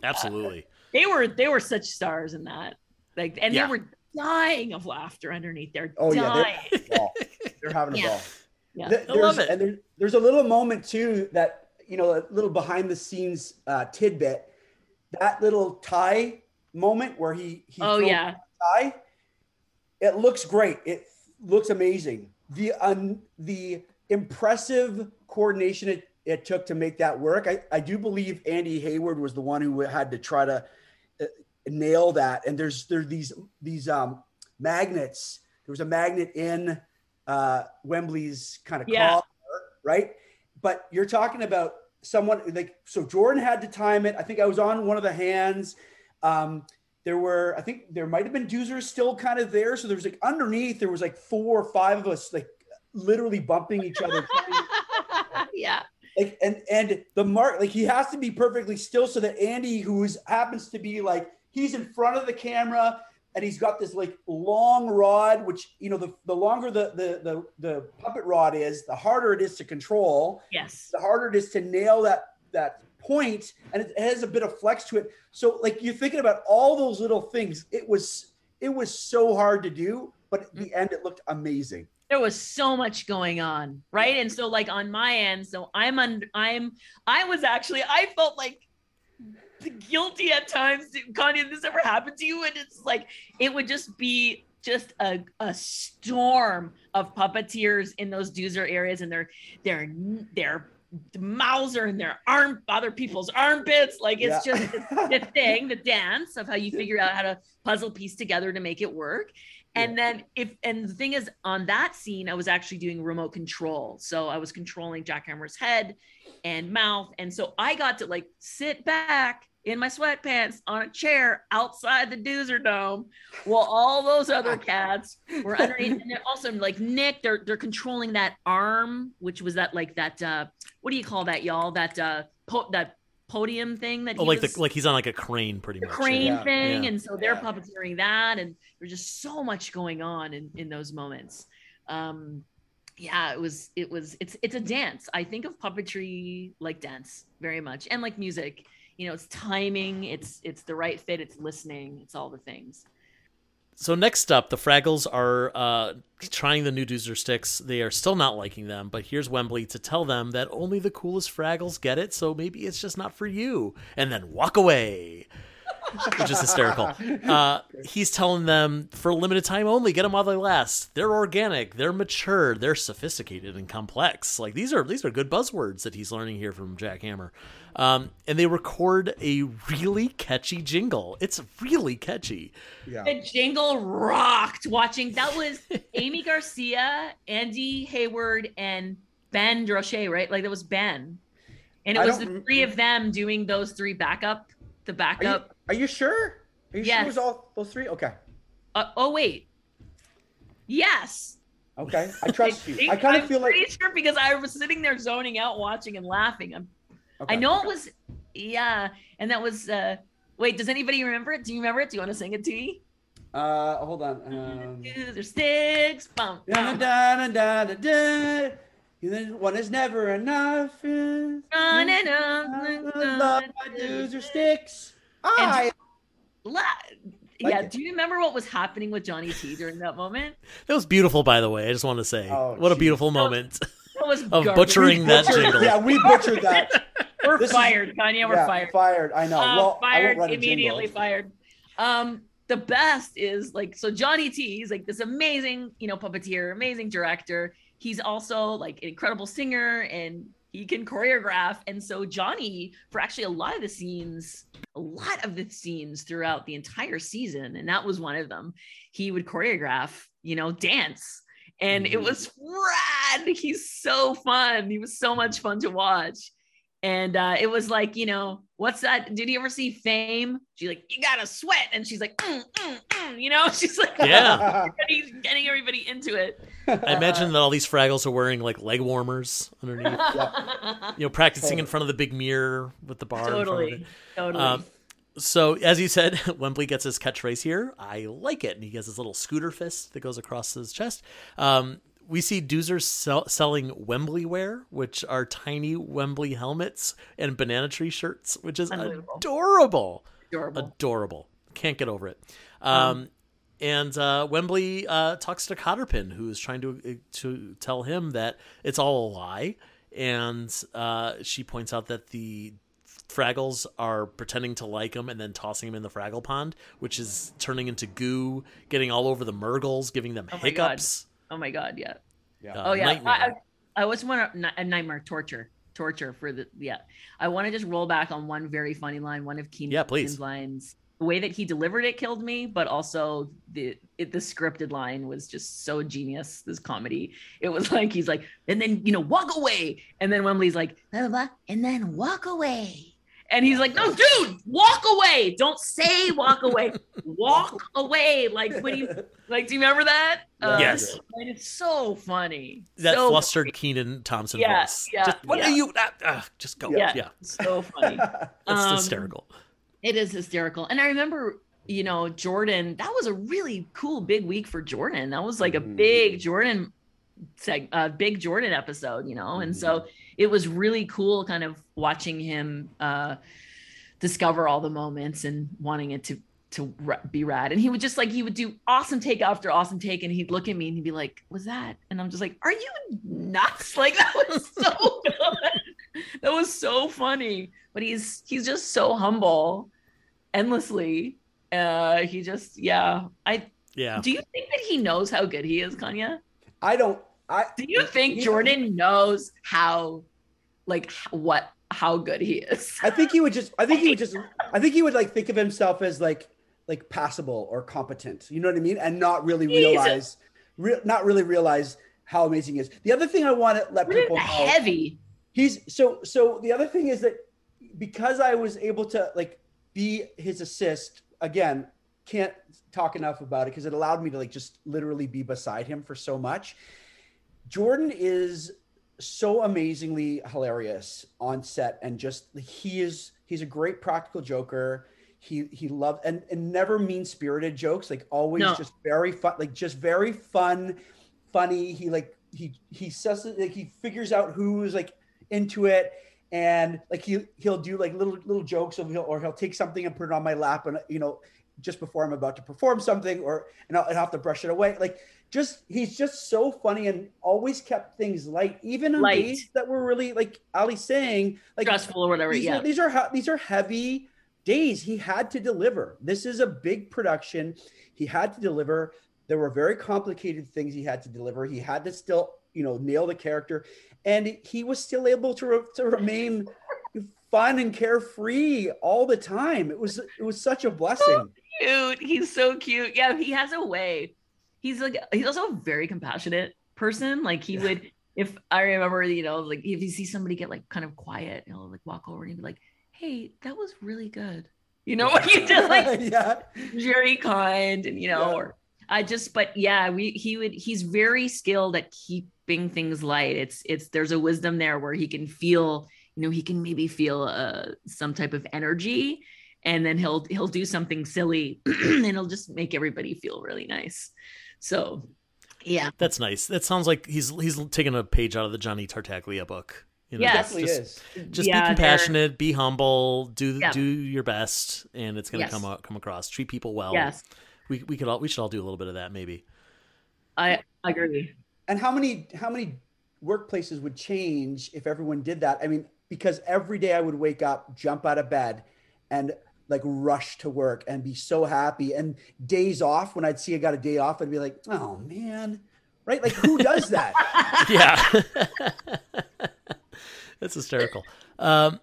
Speaker 1: Absolutely. Uh,
Speaker 2: they were they were such stars in that. Like and yeah. they were dying of laughter underneath. They're oh dying.
Speaker 3: yeah, they're, *laughs* they're having a yeah. ball. Yeah, I love it. And there's, there's a little moment too that you know a little behind the scenes uh, tidbit. That little tie moment where he, he
Speaker 2: oh yeah
Speaker 3: tie. It looks great. It looks amazing. The um, the impressive coordination it, it took to make that work. I, I do believe Andy Hayward was the one who had to try to nail that. And there's there's these these um, magnets. There was a magnet in uh, Wembley's kind of yeah. collar, right? But you're talking about someone like so. Jordan had to time it. I think I was on one of the hands. Um, there were, I think there might have been doozers still kind of there. So there was like underneath, there was like four or five of us like literally bumping each other. *laughs*
Speaker 2: yeah.
Speaker 3: Like and and the mark like he has to be perfectly still so that Andy, who is happens to be like he's in front of the camera and he's got this like long rod, which you know the, the longer the, the the the puppet rod is, the harder it is to control.
Speaker 2: Yes.
Speaker 3: The harder it is to nail that that point, and it has a bit of flex to it. So like you're thinking about all those little things. It was it was so hard to do, but at the mm-hmm. end it looked amazing
Speaker 2: there was so much going on right and so like on my end so i'm on i'm i was actually i felt like guilty at times connie this ever happened to you? And it's like it would just be just a, a storm of puppeteers in those doozer areas and their their their mouths are in their arm other people's armpits. Like it's yeah. just the *laughs* thing the dance of how you figure out how to puzzle piece together to make it work. And then if and the thing is on that scene i was actually doing remote control. So i was controlling Jackhammer's head and mouth. And so i got to like sit back in my sweatpants on a chair outside the doozer dome while all those other *laughs* cats were underneath and also like nick they're they're controlling that arm which was that like that uh what do you call that y'all that uh po- that podium thing that
Speaker 1: oh, like was, the like he's on like a crane pretty much
Speaker 2: crane yeah. thing yeah. and so they're yeah. puppeteering that and there's just so much going on in in those moments um yeah it was it was it's it's a dance i think of puppetry like dance very much and like music you know it's timing it's it's the right fit it's listening it's all the things
Speaker 1: so next up, the Fraggles are uh, trying the new Doozer sticks. They are still not liking them, but here's Wembley to tell them that only the coolest Fraggles get it, so maybe it's just not for you, and then walk away. Which is hysterical. Uh, he's telling them for a limited time only, get them while they last. They're organic, they're mature, they're sophisticated and complex. Like these are these are good buzzwords that he's learning here from Jackhammer. Um, and they record a really catchy jingle. It's really catchy.
Speaker 2: Yeah. The jingle rocked watching. That was Amy Garcia, Andy Hayward, and Ben Durocher, right? Like that was Ben. And it was the three of them doing those three backup, the backup.
Speaker 3: Are you, sure? Are you yes. sure it was all those three? Okay.
Speaker 2: Uh, oh, wait. Yes.
Speaker 3: Okay. I *laughs* trust you. I kind of feel like.
Speaker 2: pretty sure because I was sitting there zoning out, watching and laughing. I'm Okay. I know it was, yeah, and that was. uh Wait, does anybody remember it? Do you remember it? Do you want to sing it to me?
Speaker 3: Uh, hold on. Um,
Speaker 2: There's sticks. Bum,
Speaker 3: bum. Da, da, da, da, da. One is never enough. Running up, love my dudes or sticks. I.
Speaker 2: La- yeah. Do you remember what was happening with Johnny T during that moment?
Speaker 1: That was beautiful, by the way. I just want to say, oh, what geez. a beautiful moment of garbage. butchering that jingle.
Speaker 3: Yeah, we butchered that. *laughs*
Speaker 2: We're this fired, is, Kanya. We're yeah, fired.
Speaker 3: Fired. I know. Uh, well,
Speaker 2: fired immediately. Fired. Um, the best is like so Johnny T. He's like this amazing, you know, puppeteer, amazing director. He's also like an incredible singer and he can choreograph. And so Johnny, for actually a lot of the scenes, a lot of the scenes throughout the entire season, and that was one of them, he would choreograph, you know, dance. And mm-hmm. it was rad. He's so fun. He was so much fun to watch and uh, it was like you know what's that did you ever see fame she's like you gotta sweat and she's like mm, mm, mm, you know *laughs* she's like
Speaker 1: Yeah. *laughs*
Speaker 2: getting, getting everybody into it
Speaker 1: I imagine that all these Fraggles are wearing like leg warmers underneath. *laughs* You know, practicing in front of the big mirror with the bar. in front of it.
Speaker 2: totally totally
Speaker 1: Um, so as you said, Wembley gets his catchphrase here. I like it, and he has his little scooter fist that goes across his chest. Um, we see Doozer sell- selling Wembley wear, which are tiny Wembley helmets and banana tree shirts, which is adorable,
Speaker 2: adorable
Speaker 1: adorable. Can't get over it. Um, and uh, Wembley uh, talks to Cotterpin, who is trying to to tell him that it's all a lie, and uh, she points out that the Fraggles are pretending to like him and then tossing him in the Fraggle pond, which is turning into goo, getting all over the Murgles, giving them
Speaker 2: Oh
Speaker 1: hiccups.
Speaker 2: Oh my god yeah.
Speaker 3: Yeah.
Speaker 1: uh,
Speaker 2: oh yeah.
Speaker 1: Nightmare.
Speaker 2: I, I, I was one a nightmare torture torture for the yeah. I want to just roll back on one very funny line one of Kenan's
Speaker 1: Yeah, please.
Speaker 2: lines. The way that he delivered it killed me but also the it, the scripted line was just so genius this comedy. It was *laughs* like he's like and then you know walk away. And then wembley's like blah, blah, blah, and then walk away and he's like no dude walk away don't say walk away walk away like when you like do you remember that Uh,
Speaker 1: Yes.
Speaker 2: it's so funny
Speaker 1: That
Speaker 2: so
Speaker 1: flustered Kenan Thompson
Speaker 2: Yeah,
Speaker 1: voice.
Speaker 2: yeah,
Speaker 1: Just, what
Speaker 2: yeah.
Speaker 1: are you? Ah, ah, just go.
Speaker 2: Yeah.
Speaker 1: Yeah,
Speaker 2: so funny *laughs*
Speaker 1: it's
Speaker 2: Um,
Speaker 1: hysterical.
Speaker 2: It is hysterical. And I remember, you know, Jordan, that was a really cool big week for Jordan. That was like a
Speaker 3: Mhm.
Speaker 2: big Jordan seg- uh, big Jordan episode, you know. And so it was really cool kind of watching him uh discover all the moments and wanting it to to be rad. And he would just like he would do awesome take after awesome take and he'd look at me and he'd be like, "Was that?" And I'm just like, "Are you nuts?" *laughs* Like that was so *laughs* good. that was so funny. But he's he's just so humble endlessly. Uh he just yeah. I
Speaker 1: Yeah.
Speaker 2: do you think that he knows how good he is, Kanya?
Speaker 3: I don't. I
Speaker 2: Do you think
Speaker 3: he-
Speaker 2: Jordan knows how like what how good he is? *laughs*
Speaker 3: I think he would just. I think he would just. *laughs* I think he would like think of himself as like like passable or competent. You know what I mean? And not really realize, re- not really realize how amazing he is. The other thing I want to let
Speaker 2: Jordan's
Speaker 3: people know.
Speaker 2: heavy.
Speaker 3: He's so so. The other thing is that because I was able to like be his assist again. Can't talk enough about it because it allowed me to like just literally be beside him for so much. Jordan is so amazingly hilarious on set and just he is he's a great practical joker. He he loved and, and never mean spirited jokes like always
Speaker 2: No.
Speaker 3: just very fun like just very fun funny. He like he he says like he figures out who's like into it. And like he he'll do like little little jokes of he'll, or he'll take something and put it on my lap and you know just before I'm about to perform something or and I'll, and I'll have to brush it away. Like just he's just so funny and always kept things light even on
Speaker 2: Light.
Speaker 3: days that were really like Ali's saying like
Speaker 2: stressful or whatever.
Speaker 3: these
Speaker 2: Yeah.
Speaker 3: are these are these are heavy days he had to deliver this is a big production he had to deliver there were very complicated things he had to deliver he had to still you know nail the character and he was still able to, re- to remain fun and carefree all the time it was it was such a blessing
Speaker 2: cute. He's so cute. Yeah, he has a way. He's like he's also a very compassionate person. Like he
Speaker 3: Yeah.
Speaker 2: would if I remember, you know, like if you see somebody get like kind of quiet, he'll like walk over and he'd be like, Hey, that was really good. You know what *laughs* you did like *laughs*
Speaker 3: yeah
Speaker 2: very kind and you know
Speaker 3: Yeah.
Speaker 2: or i just but yeah we he would he's very skilled at keeping things light it's it's there's a wisdom there where he can feel you know he can maybe feel uh some type of energy and then he'll he'll do something silly *clears throat* and he'll just make everybody feel really nice so yeah
Speaker 1: That's nice. That sounds like he's he's taking a page out of the Johnny Tartaglia book. You know,
Speaker 2: Yes.
Speaker 3: definitely
Speaker 1: just,
Speaker 3: is
Speaker 1: just
Speaker 2: Yeah,
Speaker 1: be
Speaker 2: they're-
Speaker 1: compassionate, be humble, do
Speaker 2: Yeah.
Speaker 1: do your best, and it's gonna
Speaker 2: Yes.
Speaker 1: come out come across. Treat people well.
Speaker 2: yes
Speaker 1: we we could all we should all do a little bit of that maybe.
Speaker 2: i agree
Speaker 3: and how many how many workplaces would change if everyone did that i mean because every day i would wake up jump out of bed and like rush to work and be so happy and days off when i'd see i got a day off i'd be like oh man right like who does that *laughs*
Speaker 1: yeah. *laughs* That's hysterical. Um,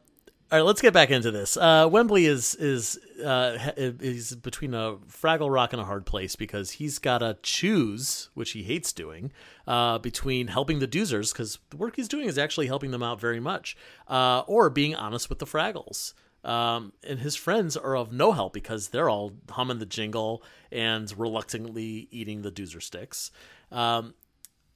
Speaker 1: All right, let's get back into this. Uh, Wembley is is uh, is between a Fraggle Rock and a hard place because he's got to choose, which he hates doing, uh, between helping the Doozers because the work he's doing is actually helping them out very much, uh, or being honest with the Fraggles. Um, and his friends are of no help because they're all humming the jingle and reluctantly eating the doozer sticks. Um,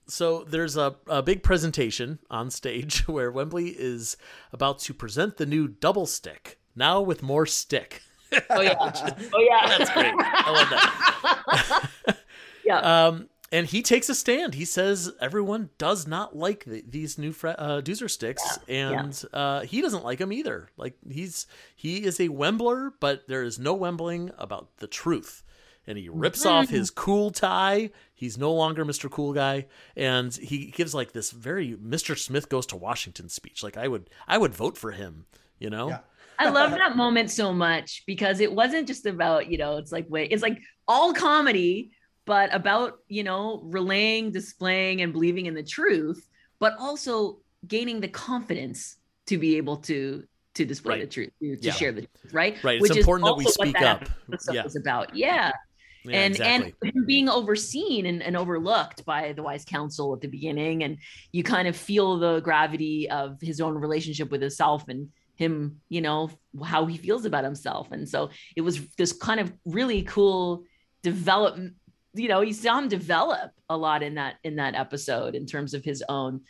Speaker 1: so there's a, a big presentation on stage *laughs* where Wembley is about to present the new double stick, now with more stick.
Speaker 2: Oh yeah, *laughs* oh yeah,
Speaker 1: that's great. I love
Speaker 2: that. *laughs* yeah.
Speaker 1: Um, and he takes a stand. He says everyone does not like the, these new fra- uh, Doozer sticks, yeah. and yeah. Uh, he doesn't like them either. Like he's he is a Wembler, but there is no Wembling about the truth and he rips off his cool tie. He's no longer Mr. Cool Guy, and he gives like this very Mr. Smith goes to Washington speech. Like I would, I would vote for him. You know.
Speaker 2: Yeah. I love that moment so much because it wasn't just about you know it's like wait it's like all comedy but about you know relaying displaying and believing in the truth but also gaining the confidence to be able to to display
Speaker 1: right.
Speaker 2: the truth to, yeah. share the truth right
Speaker 1: right it's Which important that we speak that
Speaker 2: up yeah is about yeah yeah, and
Speaker 1: exactly.
Speaker 2: and being overseen and, and overlooked by the wise council at the beginning and you kind of feel the gravity of his own relationship with himself and him you know how he feels about himself and so it was this kind of really cool development you know you saw him develop a lot in that in that episode in terms of his own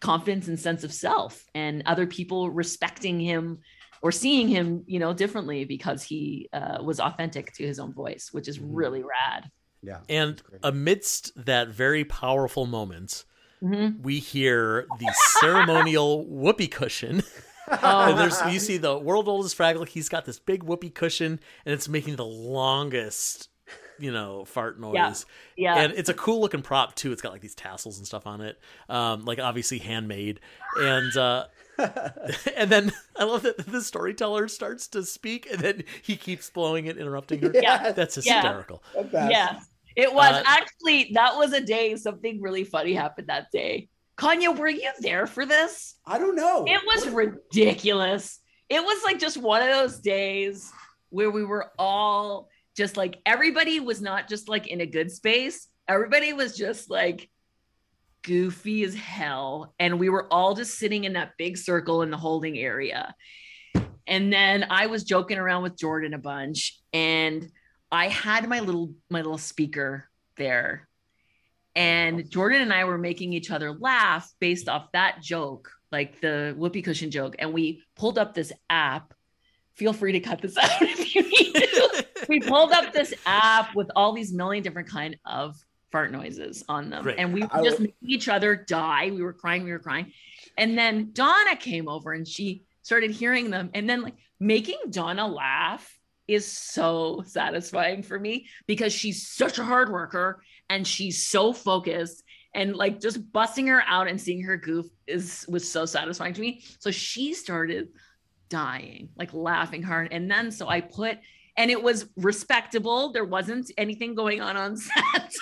Speaker 2: confidence and sense of self and other people respecting him or seeing him, you know, differently because he uh, was authentic to his own voice, which is mm-hmm. really rad.
Speaker 3: Yeah.
Speaker 1: And amidst that very powerful moment,
Speaker 2: mm-hmm.
Speaker 1: we hear the ceremonial whoopee cushion. *laughs* Oh. there's you see the world oldest Fraggle. He's got this big whoopee cushion, and it's making the longest, you know, fart noise.
Speaker 2: Yeah. yeah.
Speaker 1: And it's a cool looking prop too. It's got like these tassels and stuff on it, um, like obviously handmade. And uh, *laughs* and then I love that the storyteller starts to speak and then he keeps blowing it, interrupting her.
Speaker 2: Yeah.
Speaker 1: That's hysterical.
Speaker 2: Yeah. yeah. It was uh, actually, that was a day, something really funny happened that day. Kanya, were you there for this?
Speaker 3: I don't know.
Speaker 2: It was what? ridiculous. It was like just one of those days where we were all just like, everybody was not just like in a good space. Everybody was just like, goofy as hell. And we were all just sitting in that big circle in the holding area. And then I was joking around with Jordan a bunch and I had my little my little speaker there. And Jordan and I were making each other laugh based off that joke, like the whoopee cushion joke. And we pulled up this app. Feel free to cut this *laughs* out if you need to. we pulled up this app with all these million different kind of fart noises on them.
Speaker 1: Great.
Speaker 2: And we would just make each other die. We were crying, we were crying. And then Donna came over and she started hearing them. And then like making Donna laugh is so satisfying for me because she's such a hard worker and she's so focused and like just busting her out and seeing her goof is was so satisfying to me. So she started dying, like laughing hard. And then so I put and it was respectable. There wasn't anything going on on *laughs* set,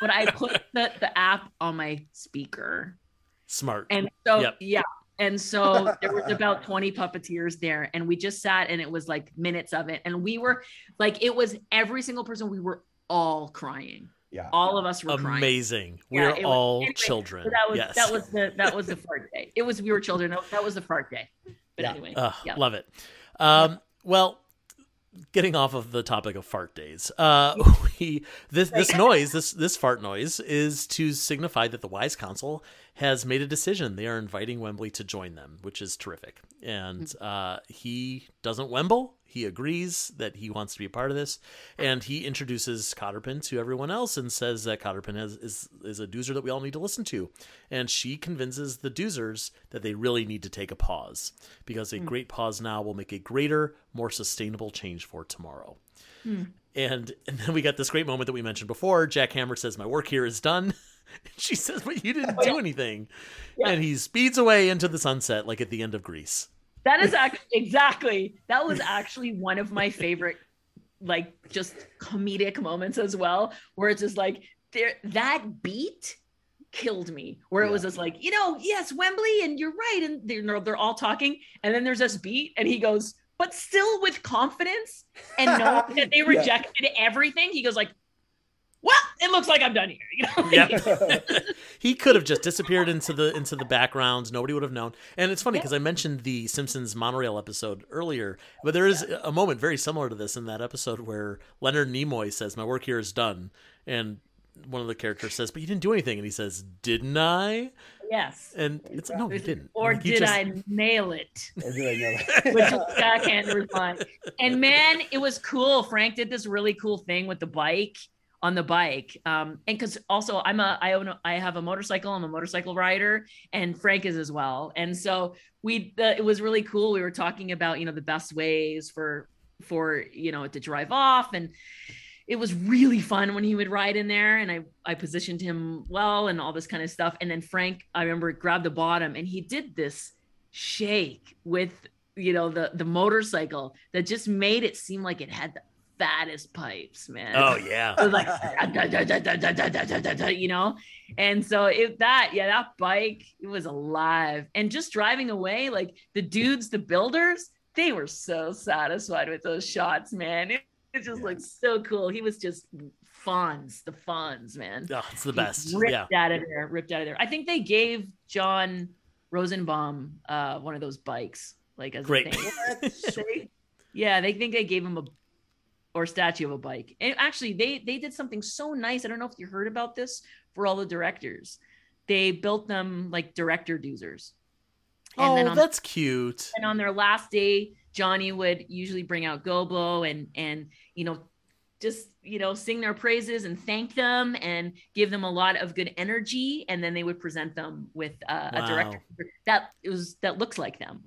Speaker 2: but I put the, the app on my speaker.
Speaker 1: Smart.
Speaker 2: And so, yep. yeah. And so there was about *laughs* 20 puppeteers there, and we just sat and it was like minutes of it. And we were like, it was every single person, we were all crying.
Speaker 3: Yeah.
Speaker 2: All of us were crying.
Speaker 1: amazing. Crying. We're yeah, all anyway, children.
Speaker 2: So that was
Speaker 1: yes.
Speaker 2: that was the that was the fart day. It was we were children. That was the fart day. But
Speaker 1: yeah.
Speaker 2: anyway,
Speaker 1: uh, yeah. love it. Um, well, getting off of the topic of fart days, uh, *laughs* we this this noise, this this fart noise, is to signify that the Wise Council has made a decision. They are inviting Wembley to join them, which is terrific. And uh, he doesn't Wemble. He agrees that he wants to be a part of this, and he introduces Cotterpin to everyone else and says that Cotterpin has, is is a doozer that we all need to listen to. And she convinces the doozers that they really need to take a pause because a mm. great pause now will make a greater, more sustainable change for tomorrow.
Speaker 2: Mm.
Speaker 1: And and then we got this great moment that we mentioned before. Jackhammer says, "My work here is done." *laughs* *laughs* she says, "But you didn't oh, do anything," yeah. and he speeds away into the sunset like at the end of Grease.
Speaker 2: That is actually exactly that was actually one of my favorite, like just comedic moments as well, where it's just like there that beat killed me where it was just like you know yes wembley and you're right and they're, they're all talking and then there's this beat and he goes but still with confidence and knowing that they *laughs* rejected yeah. everything he goes like well, it looks like I'm done here. You know? *laughs*
Speaker 1: yeah. *laughs* he could have just disappeared into the into the backgrounds. Nobody would have known. And it's funny because yeah. I mentioned the Simpsons monorail episode earlier, but there is yeah. a moment very similar to this in that episode where Leonard Nimoy says, "My work here is done," and one of the characters says, "But you didn't do anything," and he says, "Didn't I?"
Speaker 2: Yes.
Speaker 1: And it's no, you didn't.
Speaker 2: Or did just... I nail it?
Speaker 3: Or did I nail it? *laughs*
Speaker 2: Which I can't respond. And man, it was cool. Frank did this really cool thing with the bike on the bike um and because also i'm a i own a, i have a motorcycle i'm a motorcycle rider and frank is as well. And so we the, it was really cool. We were talking about you know the best ways for for you know to drive off. And it was really fun when he would ride in there and I, I positioned him well and all this kind of stuff. And then Frank, I remember grabbed the bottom and he did this shake with, you know, the, the motorcycle that just made it seem like it had the fattest pipes, man.
Speaker 1: Oh *laughs* yeah.
Speaker 2: It was like, *laughs* you know? And so if that, yeah, that bike, it was alive. And just driving away, like the dudes, the builders, they were so satisfied with those shots, man. It, it just yeah. looked so cool. He was just funds, the funds, man.
Speaker 1: Oh, it's the best.
Speaker 2: ripped
Speaker 1: yeah.
Speaker 2: out of there, ripped out of there. I think they gave John Rosenbaum uh, one of those bikes, like as
Speaker 1: Great.
Speaker 2: a thing. *laughs* yeah, they think they gave him a or statue of a bike. And actually, they they did something so nice. I don't know if you heard about this for all the directors. They built them like director doozers.
Speaker 1: And oh, on, that's cute.
Speaker 2: And on their last day, Johnny would usually bring out Gobo and and you know just you know sing their praises and thank them and give them a lot of good energy and then they would present them with uh, wow. a director that it was that looks like them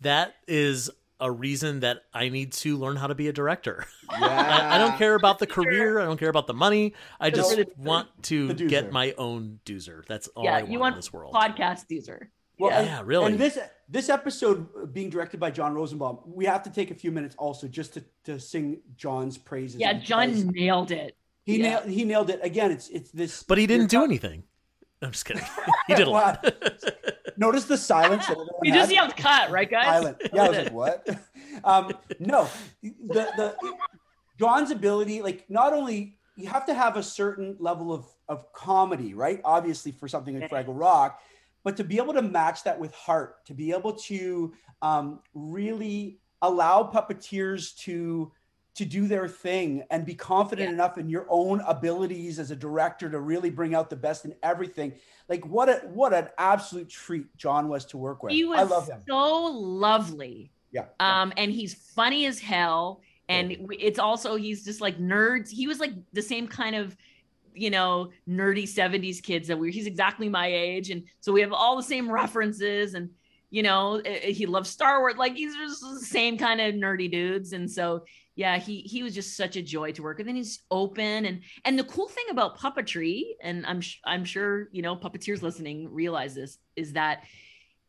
Speaker 1: that is a reason that I need to learn how to be a director. Yeah. *laughs* I, I, don't care about the career. I don't care about the money. I just want to get my own doozer. That's all yeah, I want, you want in this world.
Speaker 2: Podcast doozer.
Speaker 1: Well, yeah, and, really.
Speaker 3: And this this episode being directed by John Rosenbaum, we have to take a few minutes also just to, to sing John's praises.
Speaker 2: Yeah, John nailed it.
Speaker 3: He
Speaker 2: yeah.
Speaker 3: nailed he nailed it again. It's it's this,
Speaker 1: but he didn't do anything. I'm just kidding. *laughs* He did a lot. *laughs*
Speaker 3: Notice the silence.
Speaker 2: you just yelled cut, right, guys? Silent.
Speaker 3: Yeah, I was like, what? *laughs* um, no, the the John's ability, like, not only you have to have a certain level of of comedy, right? Obviously, for something like Fraggle Rock but to be able to match that with heart, to be able to um, really allow puppeteers to to do their thing and be confident yeah. enough in your own abilities as a director to really bring out the best in everything. Like what a what an absolute treat John was to work with.
Speaker 2: He was
Speaker 3: I love him.
Speaker 2: so lovely.
Speaker 3: Yeah.
Speaker 2: Um, and he's funny as hell. And it's also he's just like nerds. He was like the same kind of you know, nerdy 70s kids that we're. he's exactly my age. And so we have all the same references and you know, eh, eh, he loves Star Wars. Like he's just the same kind of nerdy dudes. And so yeah, he he was just such a joy to work with. And he's open and and the cool thing about puppetry, and I'm I'm sure you know puppeteers listening realize this, is that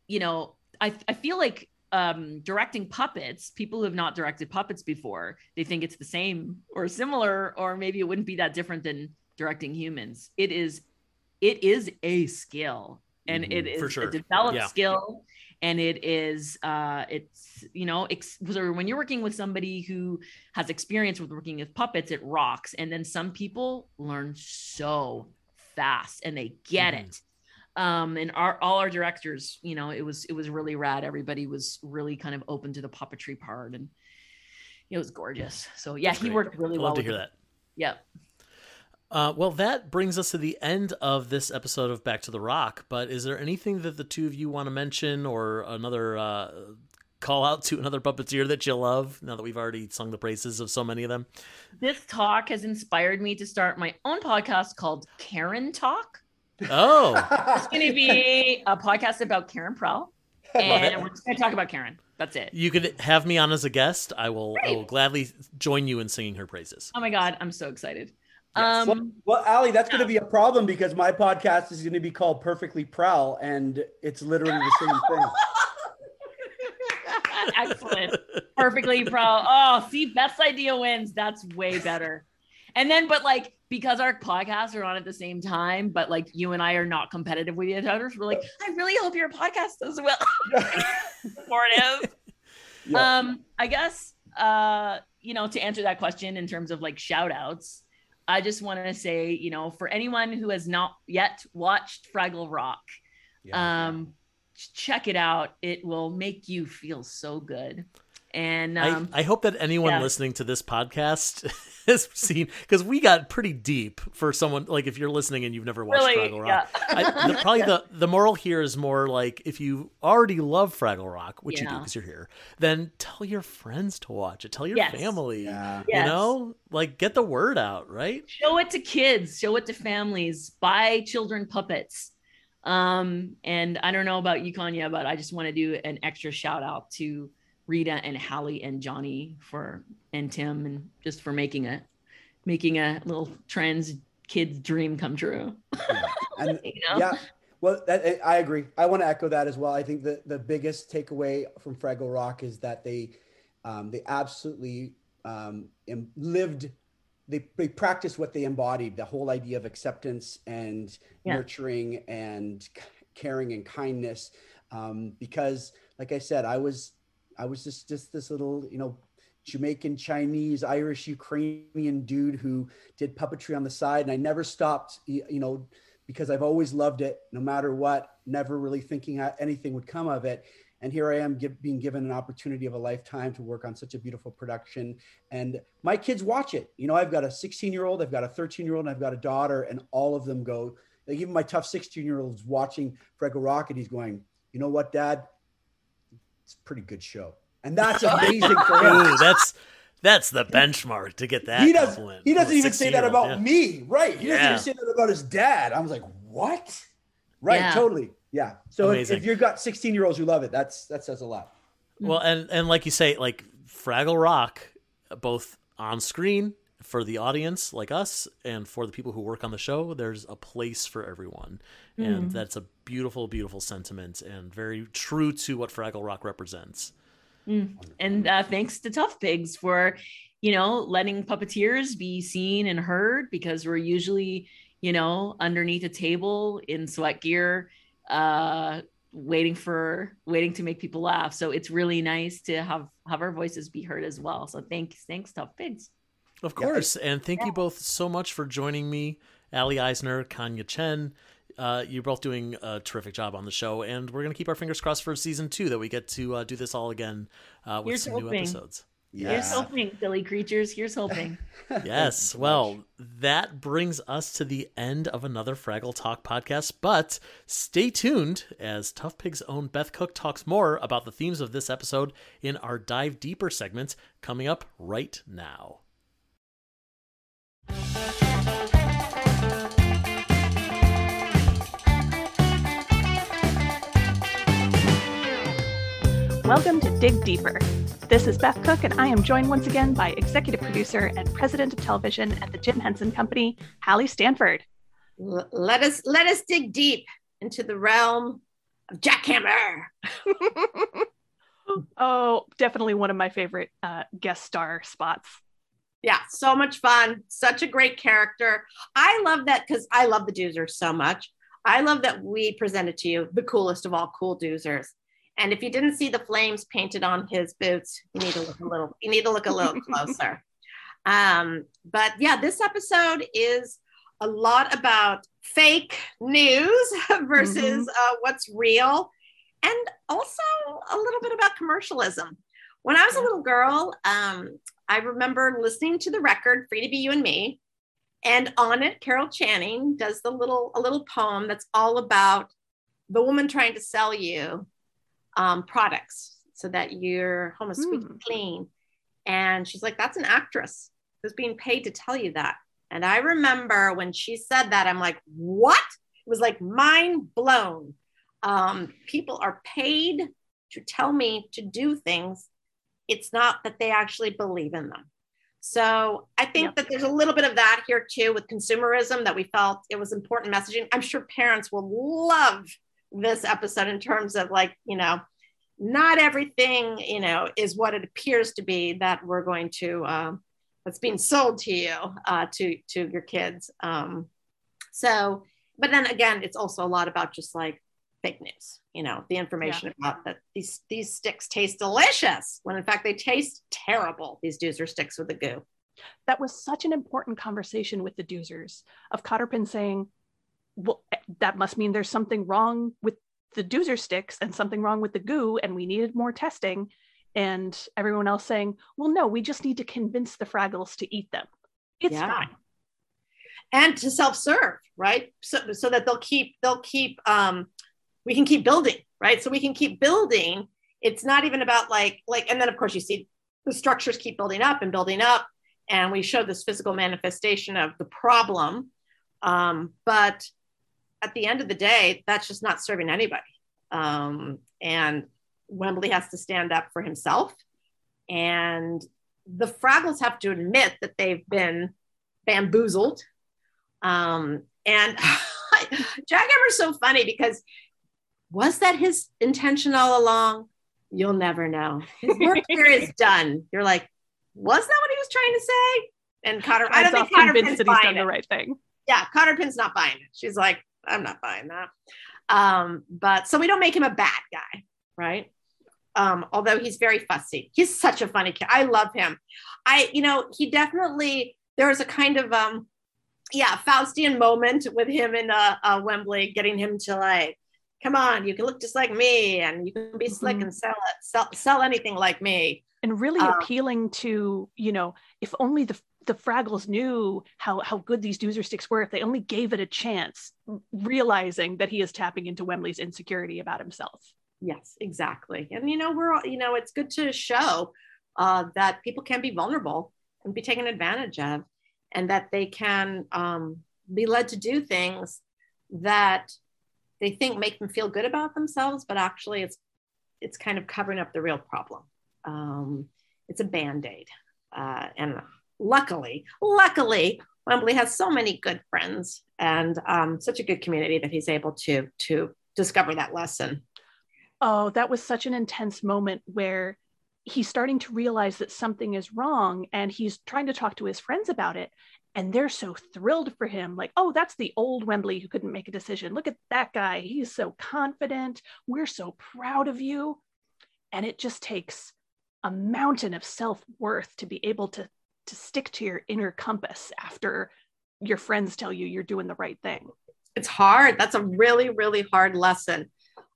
Speaker 2: you know I I feel like um, directing puppets, people who have not directed puppets before, they think it's the same or similar, or maybe it wouldn't be that different than directing humans. It is it is a skill and mm-hmm, it is sure. a developed yeah. skill and it is uh it's you know ex- when you're working with somebody who has experience with working with puppets it rocks. And then some people learn so fast and they get mm-hmm. it. Um and our all our directors you know it was it was really rad. Everybody was really kind of open to the puppetry part and it was gorgeous. So yeah That's he great. worked really
Speaker 1: I
Speaker 2: well
Speaker 1: love to hear that.
Speaker 2: Yeah
Speaker 1: uh, well, that brings us to the end of this episode of Back to the Rock. But is there anything that the two of you want to mention, or another uh, call out to another puppeteer that you love? Now that we've already sung the praises of so many of them,
Speaker 2: this talk has inspired me to start my own podcast called Karen Talk.
Speaker 1: Oh,
Speaker 2: it's going to be a podcast about Karen Prell, *laughs* and we're just going to talk about Karen. That's it.
Speaker 1: You could have me on as a guest. I will. I will gladly join you in singing her praises.
Speaker 2: Oh my god, I'm so excited.
Speaker 3: Yes. Um, well, well, Ali, that's going to be a problem because my podcast is going to be called Perfectly Prell, and it's literally the same thing. *laughs*
Speaker 2: Excellent. Perfectly Prell. Oh, see, best idea wins. That's way better. and then, but like because our podcasts are on at the same time, but like you and I are not competitive with each other, so we're like, I really hope your podcast does well. *laughs* Supportive. Yeah. Um, I guess uh, you know, to answer that question in terms of like shout outs, I just want to say, you know, for anyone who has not yet watched Fraggle Rock, yeah. um, check it out. It will make you feel so good. And um,
Speaker 1: I, I, hope that anyone yeah. listening to this podcast *laughs* has seen because we got pretty deep for someone like if you're listening and you've never watched really? Fraggle Rock. Yeah. I, the, *laughs* probably the the moral here is more like if you already love Fraggle Rock, which yeah. you do because you're here, then tell your friends to watch it. Tell your yes. family. Yeah. You yes. know, like get the word out, right?
Speaker 2: Show it to kids. Show it to families. Buy children puppets. Um, and I don't know about you, Kanya, but I just want to do an extra shout out to Rita and Halle and Johnny for and Tim and just for making a making a little trans kid's dream come true.
Speaker 3: Yeah. *laughs* And, you know? yeah. Well, that, I agree. I want to echo that as well. I think the, the biggest takeaway from Fraggle Rock is that they um, they absolutely um, lived they, they practiced what they embodied the whole idea of acceptance and yeah. nurturing and caring and kindness um, because like i said i was I was just just this little, you know, Jamaican, Chinese, Irish, Ukrainian dude who did puppetry on the side, and I never stopped, you know, because I've always loved it, no matter what. Never really thinking anything would come of it. And here I am give, being given an opportunity of a lifetime to work on such a beautiful production. And my kids watch it. You know, I've got a 16 year old, I've got a 13 year old, and I've got a daughter, and all of them go. Like even my tough 16 year old is watching Fraggle Rock, and he's going, "You know what, Dad? It's a pretty good show. And that's amazing for him.
Speaker 1: Ooh, that's that's the benchmark to get that.
Speaker 3: He doesn't. He doesn't even say that about yeah. me, right? He yeah. doesn't even say that about his dad. I was like, what? Right, yeah. totally. Yeah. So if, if, you've got 16 year olds who love it, that's that says a lot.
Speaker 1: Well, and and like you say, like Fraggle Rock, both on screen for the audience like us and for the people who work on the show there's a place for everyone mm. and that's a beautiful beautiful sentiment and very true to what fraggle rock represents
Speaker 2: mm. and uh, thanks to tough pigs for you know letting puppeteers be seen and heard because we're usually you know underneath a table in sweat gear uh waiting for waiting to make people laugh so it's really nice to have have our voices be heard as well so thanks thanks tough pigs
Speaker 1: of course. Yeah. And thank yeah. you both so much for joining me, Ali Eisner, Kanya Chen. Uh, you're both doing a terrific job on the show, and we're going to keep our fingers crossed for season two that we get to uh, do this all again uh, with Here's some hoping. new episodes.
Speaker 2: Yeah. Here's hoping, silly creatures. Here's hoping. *laughs*
Speaker 1: yes. Well, that brings us to the end of another Fraggle Talk podcast. But stay tuned as Tough Pig's own Beth Cook talks more about the themes of this episode in our Dive Deeper segment coming up right now.
Speaker 5: Welcome to Dig Deeper. This is Beth Cook, and I am joined once again by executive producer and president of television at the Jim Henson Company, Halle Stanford.
Speaker 6: let us let us dig deep into the realm of jackhammer. *laughs*
Speaker 5: oh, definitely one of my favorite uh, guest star spots
Speaker 6: yeah, so much fun. Such a great character. I love that because I love the Doozers so much. I love that we presented to you the coolest of all cool Doozers. And if you didn't see the flames painted on his boots, you need to look a little. You need to look a little *laughs* closer. Um, but yeah, this episode is a lot about fake news *laughs* versus mm-hmm. uh, what's real, and also a little bit about commercialism. When I was a little girl, um, I remember listening to the record "Free to Be You and Me," and on it, Carol Channing does the little a little poem that's all about the woman trying to sell you um, products so that your home is sweet mm. and clean. And she's like, "That's an actress who's being paid to tell you that." And I remember when she said that, I'm like, "What?" It was like mind blown. Um, people are paid to tell me to do things it's not that they actually believe in them. So I think yep. that there's a little bit of that here too with consumerism that we felt it was important messaging. I'm sure parents will love this episode in terms of like, you know, not everything, you know, is what it appears to be that we're going to uh, that's being sold to you uh, to to your kids. Um, so, but then again, it's also a lot about just like fake news. You know, the information yeah. about that these these sticks taste delicious when in fact they taste terrible. These doozer sticks with the goo.
Speaker 5: That was such an important conversation with the doozers of Cotterpin saying, "Well, that must mean there's something wrong with the doozer sticks and something wrong with the goo, and we needed more testing." And everyone else saying, "Well, no, we just need to convince the Fraggles to eat them. It's yeah. fine."
Speaker 6: And to self-serve, right? So, so that they'll keep they'll keep um, we can keep building, right? So we can keep building. It's not even about like like, and then of course you see the structures keep building up and building up, and we show this physical manifestation of the problem. Um, but at the end of the day, that's just not serving anybody. Um, and Wembley has to stand up for himself. And the Fraggles have to admit that they've been bamboozled. Um, and *laughs* Jackhammer's so funny because was that his intention all along? You'll never know. His work *laughs* here is done. You're like, was that what he was trying to say? And Cotter, I don't think that he's done
Speaker 5: it. the right thing.
Speaker 6: Yeah, Cotterpin's not buying it. She's like, I'm not buying that. Um, but so we don't make him a bad guy, right? Um, although he's very fussy. He's such a funny kid. I love him. I, you know, he definitely there was a kind of um, yeah, Faustian moment with him in uh, uh Wembley, getting him to like come on, you can look just like me and you can be slick mm-hmm. and sell it, sell, sell anything like me.
Speaker 5: And really um, appealing to, you know, if only the the Fraggles knew how how good these doozer sticks were, if they only gave it a chance, realizing that he is tapping into Wembley's insecurity about himself.
Speaker 6: Yes, exactly. And you know, we're all, you know, it's good to show uh, that people can be vulnerable and be taken advantage of, and that they can um, be led to do things that they think make them feel good about themselves, but actually it's it's kind of covering up the real problem. Um, it's a band-aid. Uh, and luckily, luckily, Wembley has so many good friends and um, such a good community that he's able to to discover that lesson.
Speaker 5: Oh, that was such an intense moment where he's starting to realize that something is wrong and he's trying to talk to his friends about it. And they're so thrilled for him like oh that's the old wembley who couldn't make a decision. Look at that guy. He's so confident. We're so proud of you. And it just takes a mountain of self-worth to be able to to stick to your inner compass after your friends tell you you're doing the right thing
Speaker 6: it's hard that's a really really hard lesson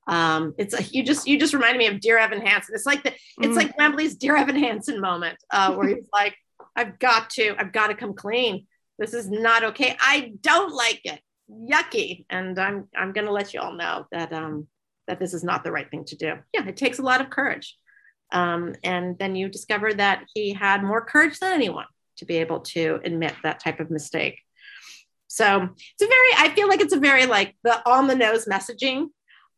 Speaker 6: um, it's a, you just you just reminded me of dear evan hansen it's like the it's mm. like wembley's dear evan hansen moment uh, where he's *laughs* like I've got to, I've got to come clean. This is not okay. I don't like it. Yucky. And I'm I'm gonna let you all know that um that this is not the right thing to do. Yeah, it takes a lot of courage. Um, and then you discover that he had more courage than anyone to be able to admit that type of mistake. So it's a very, I feel like it's a very like the on the nose messaging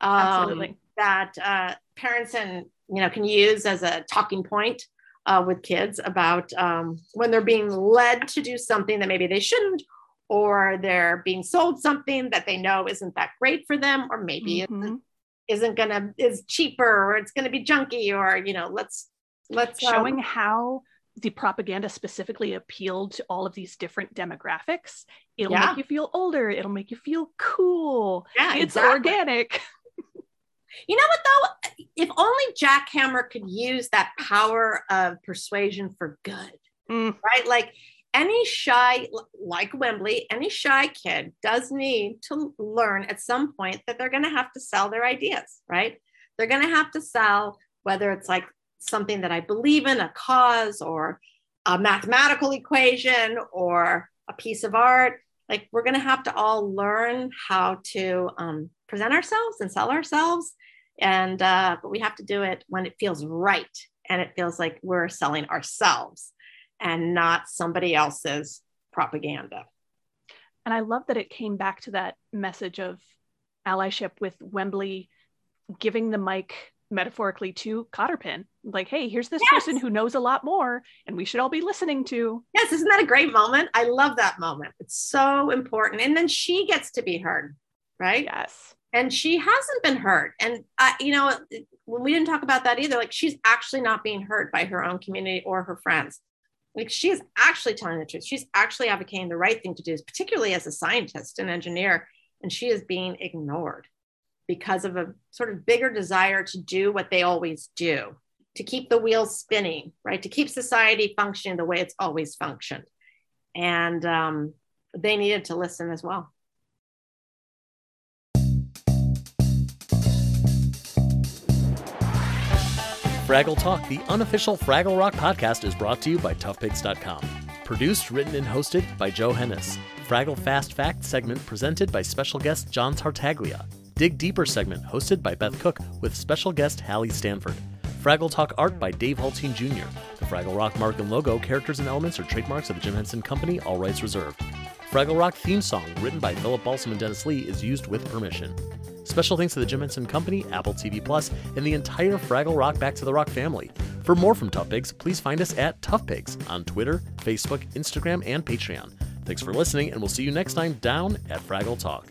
Speaker 6: um, that uh, parents and you know can use as a talking point uh, with kids about um, when they're being led to do something that maybe they shouldn't, or they're being sold something that they know isn't that great for them, or maybe mm-hmm. it isn't gonna is cheaper, or it's gonna be junky, or you know, let's let's
Speaker 5: um, showing how the propaganda specifically appealed to all of these different demographics. It'll yeah. make you feel older. It'll make you feel cool. Yeah, it's exactly. organic.
Speaker 6: You know what though? If only Jackhammer could use that power of persuasion for good, mm. right? Like any shy, like Wembley, any shy kid does need to learn at some point that they're going to have to sell their ideas, right? They're going to have to sell whether it's like something that I believe in, a cause, or a mathematical equation, or a piece of art. Like we're going to have to all learn how to um, present ourselves and sell ourselves and uh, but we have to do it when it feels right and it feels like we're selling ourselves and not somebody else's propaganda
Speaker 5: and i love that it came back to that message of allyship with wembley giving the mic metaphorically to Cotterpin. Like, hey, here's this yes. person who knows a lot more and we should all be listening to.
Speaker 6: Yes, isn't that a great moment? I love that moment. It's so important. And then she gets to be heard, right?
Speaker 5: Yes
Speaker 6: and she hasn't been hurt and I, you know when we didn't talk about that either like she's actually not being hurt by her own community or her friends like she is actually telling the truth. She's actually advocating the right thing to do, particularly as a scientist and engineer, and she is being ignored because of a sort of bigger desire to do what they always do, to keep the wheels spinning, right? To keep society functioning the way it's always functioned. And um, they needed to listen as well.
Speaker 1: Fraggle Talk, the unofficial Fraggle Rock podcast, is brought to you by ToughPigs.com. Produced, written, and hosted by Joe Hennes. Fraggle Fast Fact segment presented by special guest John Tartaglia. Dig Deeper segment hosted by Beth Cook with special guest Halle Stanford. Fraggle Talk art by Dave Hultine Jr. The Fraggle Rock mark and logo, characters, and elements are trademarks of the Jim Henson Company, all rights reserved. Fraggle Rock theme song, written by Philip Balsam and Dennis Lee, is used with permission. Special thanks to the Jim Henson Company, Apple TV Plus, and the entire Fraggle Rock Back to the Rock family. For more from Tough Pigs, please find us at Tough Pigs on Twitter, Facebook, Instagram, and Patreon. Thanks for listening, and we'll see you next time down at Fraggle Talk.